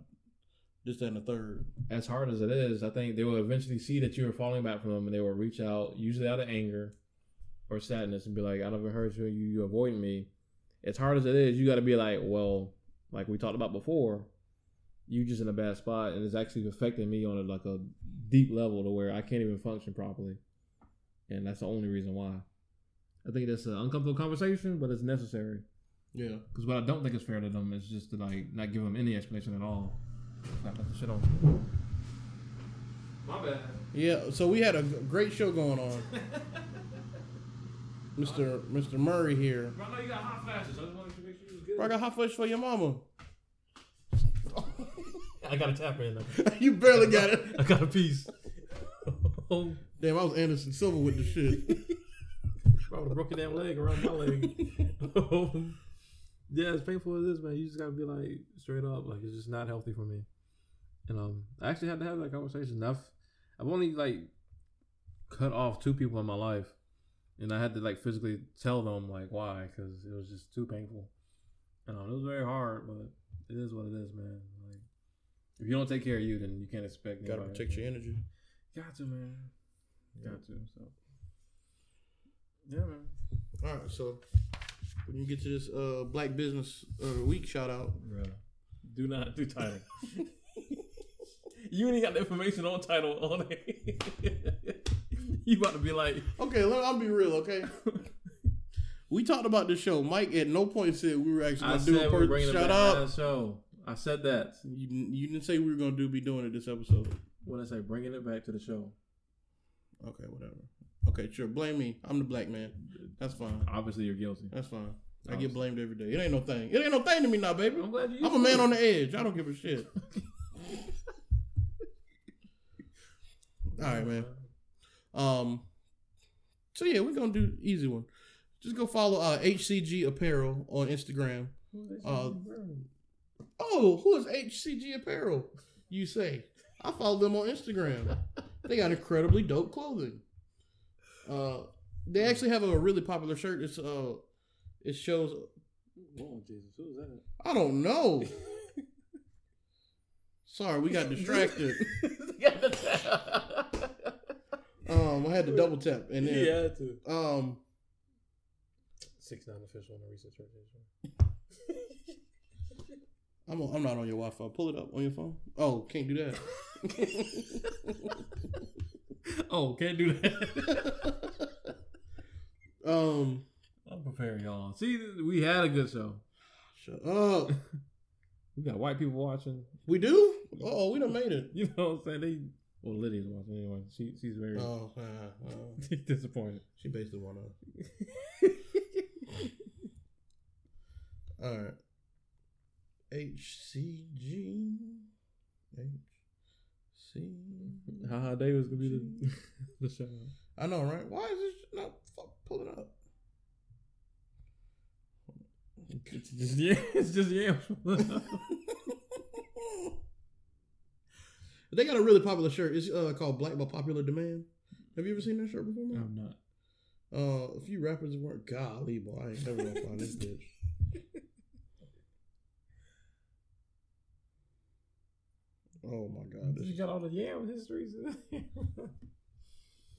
this, and the third? as hard as it is, I think they will eventually see that you're falling back from them, and they will reach out, usually out of anger or sadness, and be like, "I never heard you. You you avoiding me." As hard as it is, you got to be like, "Well, like we talked about before, you just in a bad spot, and it's actually affecting me on a, like a deep level to where I can't even function properly." And that's the only reason why. I think that's an uncomfortable conversation, but it's necessary. Yeah. Because what I don't think is fair to them is just to like not give them any explanation at all. Not put the shit on. My bad. Yeah. So we had a great show going on. [laughs] Mr. Mr. Murray here. I know you got hot flashes. I just wanted to make sure you was Bro, I got hot flash for your mama. [laughs] I got a tap in. [laughs] you barely got it. I got a piece. oh, Damn, I was Anderson Silva with the shit. I would have broke your damn leg around my leg. Oh. Yeah, as painful as it is, man, you just gotta be like straight up. Like it's just not healthy for me. And um, I actually had to have that conversation. I've I've only like cut off two people in my life, and I had to like physically tell them like why because it was just too painful. And um, it was very hard, but it is what it is, man. Like if you don't take care of you, then you can't expect. Gotta protect to. your energy. Got to, man. Got to. So yeah, man. All right, so we can get to this uh, Black Business uh, Week shout out. Do not do title. [laughs] you ain't got the information on title on it. [laughs] you about to be like, Okay, let, I'll be real. Okay, [laughs] we talked about this show. Mike at no point said we were actually I gonna do said a we're per- bringing it shout back out. show. I said that. You, you didn't say we were gonna do be doing it this episode. When I say bringing it back to the show, Okay, whatever. Okay, sure. Blame me. I'm the black man. That's fine. obviously you're guilty. That's fine. I get blamed every day. It ain't no thing. It ain't no thing to me now, baby. I'm glad you. I'm a man on the edge. I don't give a shit. [laughs] All right, man. Um. So yeah, we're gonna do easy one. Just go follow uh, HCG Apparel on Instagram. Uh, Oh, who is HCG Apparel? You say. I follow them on Instagram. They got incredibly dope clothing. Uh, they actually have a really popular shirt. It's uh, it shows. Oh Jesus, who is that? I don't know. [laughs] Sorry, we got distracted. [laughs] [laughs] Um, I had to double tap and then Yeah, to um, six nine official on the research organization. I'm I'm not on your Wi-Fi. Pull it up on your phone. Oh, can't do that. Oh, can't do that. Um, I'm preparing y'all. See, we had a good show. shut up. [laughs] We got white people watching. We do. Oh, we done made it. [laughs] You know what I'm saying? They well, Lydia's watching anyway. She she's very Oh, [laughs] uh, uh, disappointed. she basically won up. All right. HCG. HC. Haha Davis gonna be the the show. I know, right? Why is this not fuck, pulling up? It's just yeah, [laughs] it's just yeah. [laughs] they got a really popular shirt. It's uh, called Black by Popular Demand. Have you ever seen that shirt before, man? I'm not. Uh, a few rappers weren't golly, boy. I ain't never gonna find this [laughs] bitch. Oh my god. You got all the yam histories.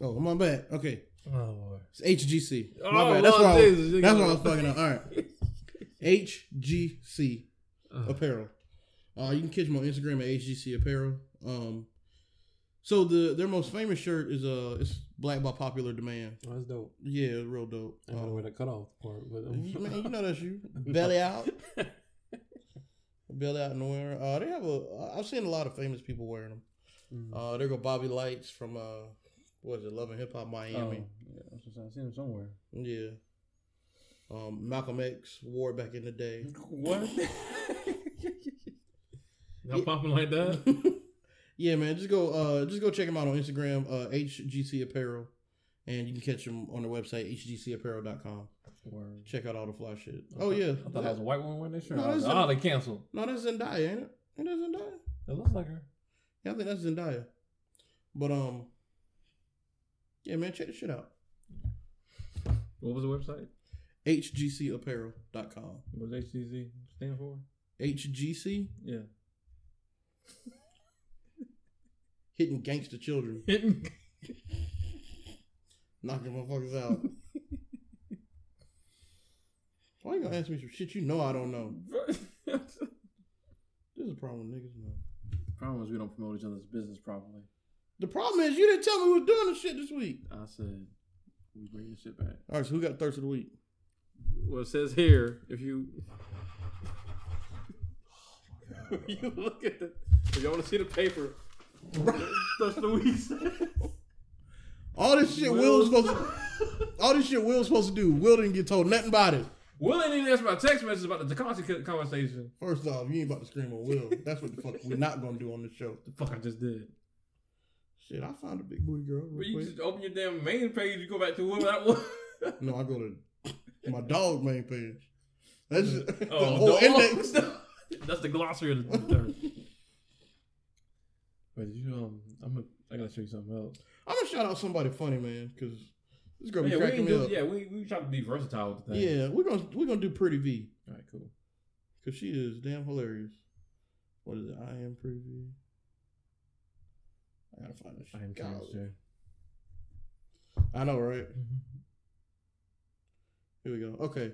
Oh, on back. Okay. oh Lord. It's HGC. Oh, bad. That's why I, Jesus, you why I was fucking up. All right. HGC Uh, Apparel. Uh, you can catch them on Instagram at HGC Apparel. Um, so the their most famous shirt is uh it's black by popular demand. oh, that's dope. Yeah, it's real dope. I don't know Um, where the cutoff part, but um, you- man, you know that's you. [laughs] Belly out. Belly out nowhere. Uh, they have a. I've seen a lot of famous people wearing them. Mm. Uh, there go Bobby Lytes from uh, what is it, Love and Hip Hop oh, Miami. yeah, I was just I seen him somewhere. Yeah. Um, Malcolm X wore it back in the day. [laughs] What? [laughs] Not Yeah. popping like that. [laughs] Yeah, man. Just go. Uh, just go check him out on Instagram. Uh, HGC Apparel, and you can catch him on their website hgcapparel.com. Word. Check out all the fly shit. I Oh thought- yeah. I thought that was a white woman wearing that shirt. No, I was that's like, a- oh, they canceled. no, that's Zendaya, ain't it? Ain't that Zendaya? It looks like her. Yeah, I think that's Zendaya. But um, yeah, man, check the shit out. What was the website? HGCapparel.com. What does HGC stand for? HGC Yeah. hitting gangster children, [laughs] Hitting. knocking motherfuckers out. Why you gonna ask me some shit you know I don't know? [laughs] This is a problem with niggas, man. Problem is we don't promote each other's business properly. The problem is you didn't tell me we was doing this shit this week. I said we bring the shit back. All right, so who got thirst of the week? Well, it says here if you oh, [laughs] you look at the if you want to see the paper. [laughs] That's the week. All this shit Will was supposed to. All this shit Will supposed to do. Will didn't get told nothing about it. Will ain't even asked my text message about the Tekashi conversation. First off, you ain't about to scream on Will. That's what the fuck we're not gonna do on this show. The fuck I just did. Shit, I found a big booty girl. But you quick. just open your damn main page, you go back to whoever that was. [laughs] No, I go to my dog main page. That's just, [laughs] [laughs] the Oh, whole dog. index. That's the glossary of the third. Wait, you um? I'm gonna. I gotta show you something else. I'm gonna shout out somebody funny, man, because this girl be yeah, we cracking ain't me do, up. yeah, we we try to be versatile with the thing. Yeah, we're gonna we're gonna do Pretty V All right, cool. because she is damn hilarious. What is it? I am Pretty V. I gotta find this. I am shit. Thomas God. J. I know, right? Here we go. Okay.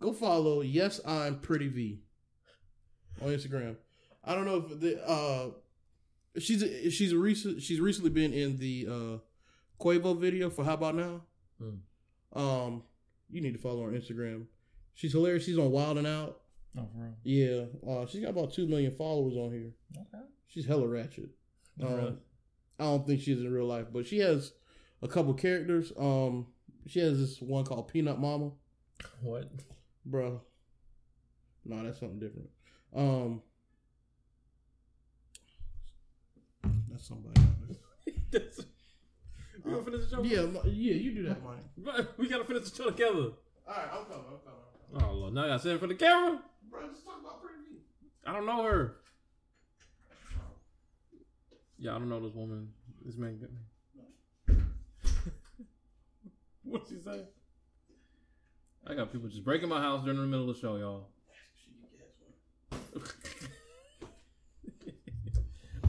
Go follow Yes I'm Pretty V on Instagram. I don't know if the uh she's she's a recent she's recently been in the uh Quavo video for How About Now. Hmm. Um you need to follow her on Instagram. She's hilarious. She's on Wild and Out. Oh, for real? Yeah. Uh she's got about two million followers on here. Okay. She's hella ratchet. Um, I don't think she's in real life, but she has a couple characters. Um, she has this one called Peanut Mama, What? bro. No, that's something different. Um, that's somebody. [laughs] That's- we gonna finish the show? Yeah, yeah, you do that, Mike. [laughs] We gotta finish the show together. All right, I'm coming. I'm coming. I'm coming. Oh Lord, now I gotta in front of the camera. Bro, just talk about Pretty I don't know her. Yeah, I don't know this woman. This man got me. [laughs] What'd she say? I got people just breaking my house during the middle of the show, y'all.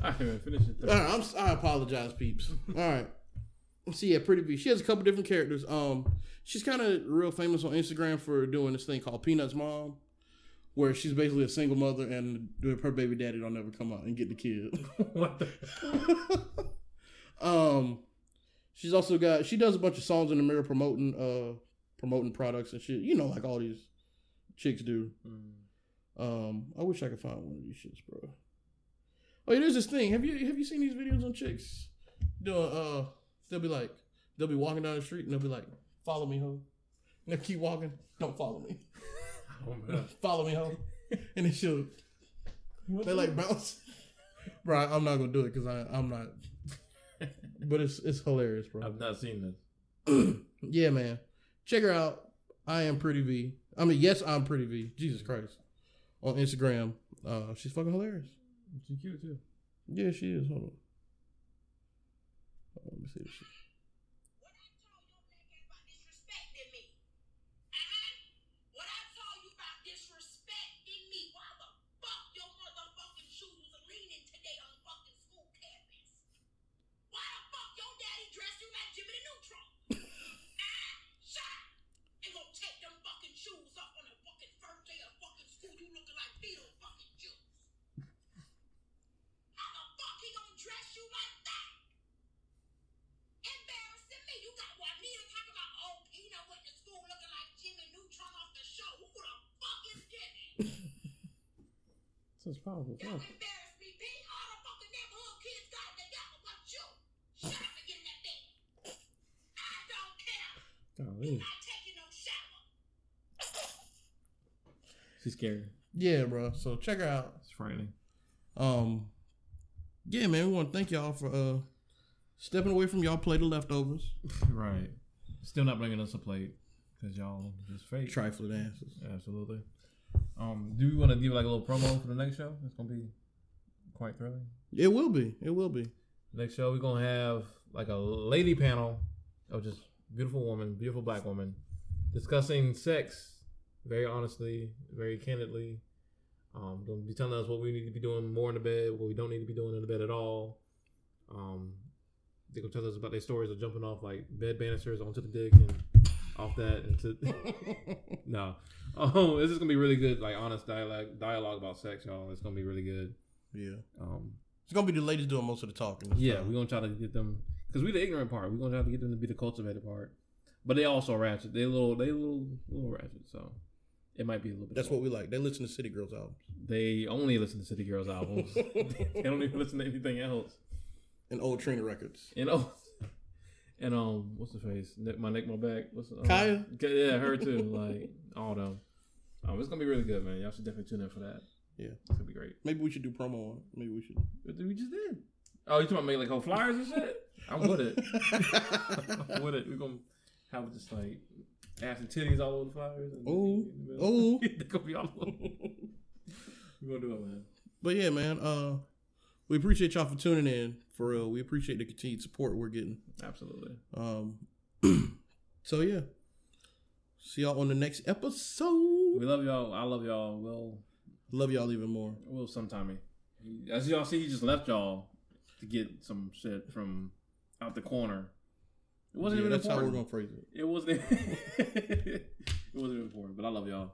I can't even finish it. All right, I'm, si apologize, peeps. All right. So yeah, Pretty V. She has a couple different characters. Um, she's kind of real famous on Instagram for doing this thing called Peanuts Mom, where she's basically a single mother and her baby daddy don't ever come out and get the kid. [laughs] what the? [laughs] um, she's also got she does a bunch of songs in the mirror promoting uh promoting products and shit. You know, like all these chicks do. Um, I wish I could find one of these shits, bro. Oh, yeah, there's this thing. Have you have you seen these videos on chicks doing? Uh, they'll be like, they'll be walking down the street and they'll be like, "Follow me, ho." And they keep walking. Don't follow me. Oh [laughs] follow me, home. [laughs] And then she'll they like bounce. [laughs] bro, I'm not gonna do it because I I'm not. But it's it's hilarious, bro. I've not seen this. [clears throat] yeah, man. Check her out. I am Pretty V. I mean, yes, I'm Pretty V. Jesus Christ. On Instagram. Uh, she's fucking hilarious. She's cute too. Yeah, she is. Hold on. Hold on, Let me see this shit. What I told your black ass about disrespecting me. Uh-huh. What I told you about disrespecting me. Why the fuck your motherfucking shoes was leaning today on fucking school campus? Why the fuck your daddy dressed you like Jimmy Neutron? ah, shut up. And go take them fucking shoes off on the fucking first day of fucking school. You looking like Beetle fucking Jews. How the fuck he gonna you like that? Embarrassing me. You got Juanita talking about, oh, Peanut went to school looking like Jimmy Neutron off the show. Who the fuck is Jimmy? This is powerful. Don't embarrass me, B. All the fucking neighborhood kids got it together, but you. Shut up and get in that bed. I don't care. Golly. Not taking no shower. She's scary. Yeah, bro. So check her out. It's frightening. Um, yeah, man, we want to thank y'all for uh stepping away from y'all plate of leftovers, [laughs] Right. Still not bringing us a plate because y'all just fake. trifling asses. Absolutely. Um, do we want to give like a little promo for the next show? It's gonna be quite thrilling. It will be. It will be. Next show, we're gonna have like a lady panel of just beautiful woman, beautiful black woman, discussing sex very honestly, very candidly. Um, gonna be telling us what we need to be doing more in the bed, what we don't need to be doing in the bed at all. Um, they gonna tell us about their stories of jumping off like bed banisters onto the dick and off that into [laughs] no. Oh, this is gonna be really good, like honest dialogue dialogue about sex, y'all. It's gonna be really good. yeah. Um, It's gonna be the ladies doing most of the talking. yeah, we're gonna try to get them because we the ignorant part. We're gonna try to get them to be the cultivated part. But they also ratchet. They little they little little ratchet. So it might be a little bit. That's what we like. They listen to City Girls albums they only listen to City Girls albums. [laughs] they don't even listen to anything else. and old Trina records. And oh, and um, what's the face? Nick, my neck, my back. What's um, Khia? Yeah, her too. like all them. Um, it's gonna be really good, man. Y'all should definitely tune in for that. Yeah. it's gonna be great. Maybe we should do promo on it. Maybe we should. We just did? Oh, you talking about make like whole flyers and shit? I'm with it. [laughs] I'm with it. We're gonna have just like ass and titties all over the flyers. Oh, oh. They're gonna be all over. [laughs] We're gonna do it, man. But yeah, man. Uh, we appreciate y'all for tuning in. For real, we appreciate the continued support we're getting. Absolutely. Um, [clears throat] so yeah, see y'all on the next episode. We love y'all. I love y'all. We'll Love y'all even more. we'll sometime. As y'all see, he just left y'all to get some shit from out the corner. It wasn't Yeah, even that's how we're important. gonna phrase it. It wasn't. [laughs] it wasn't even important. But I love y'all.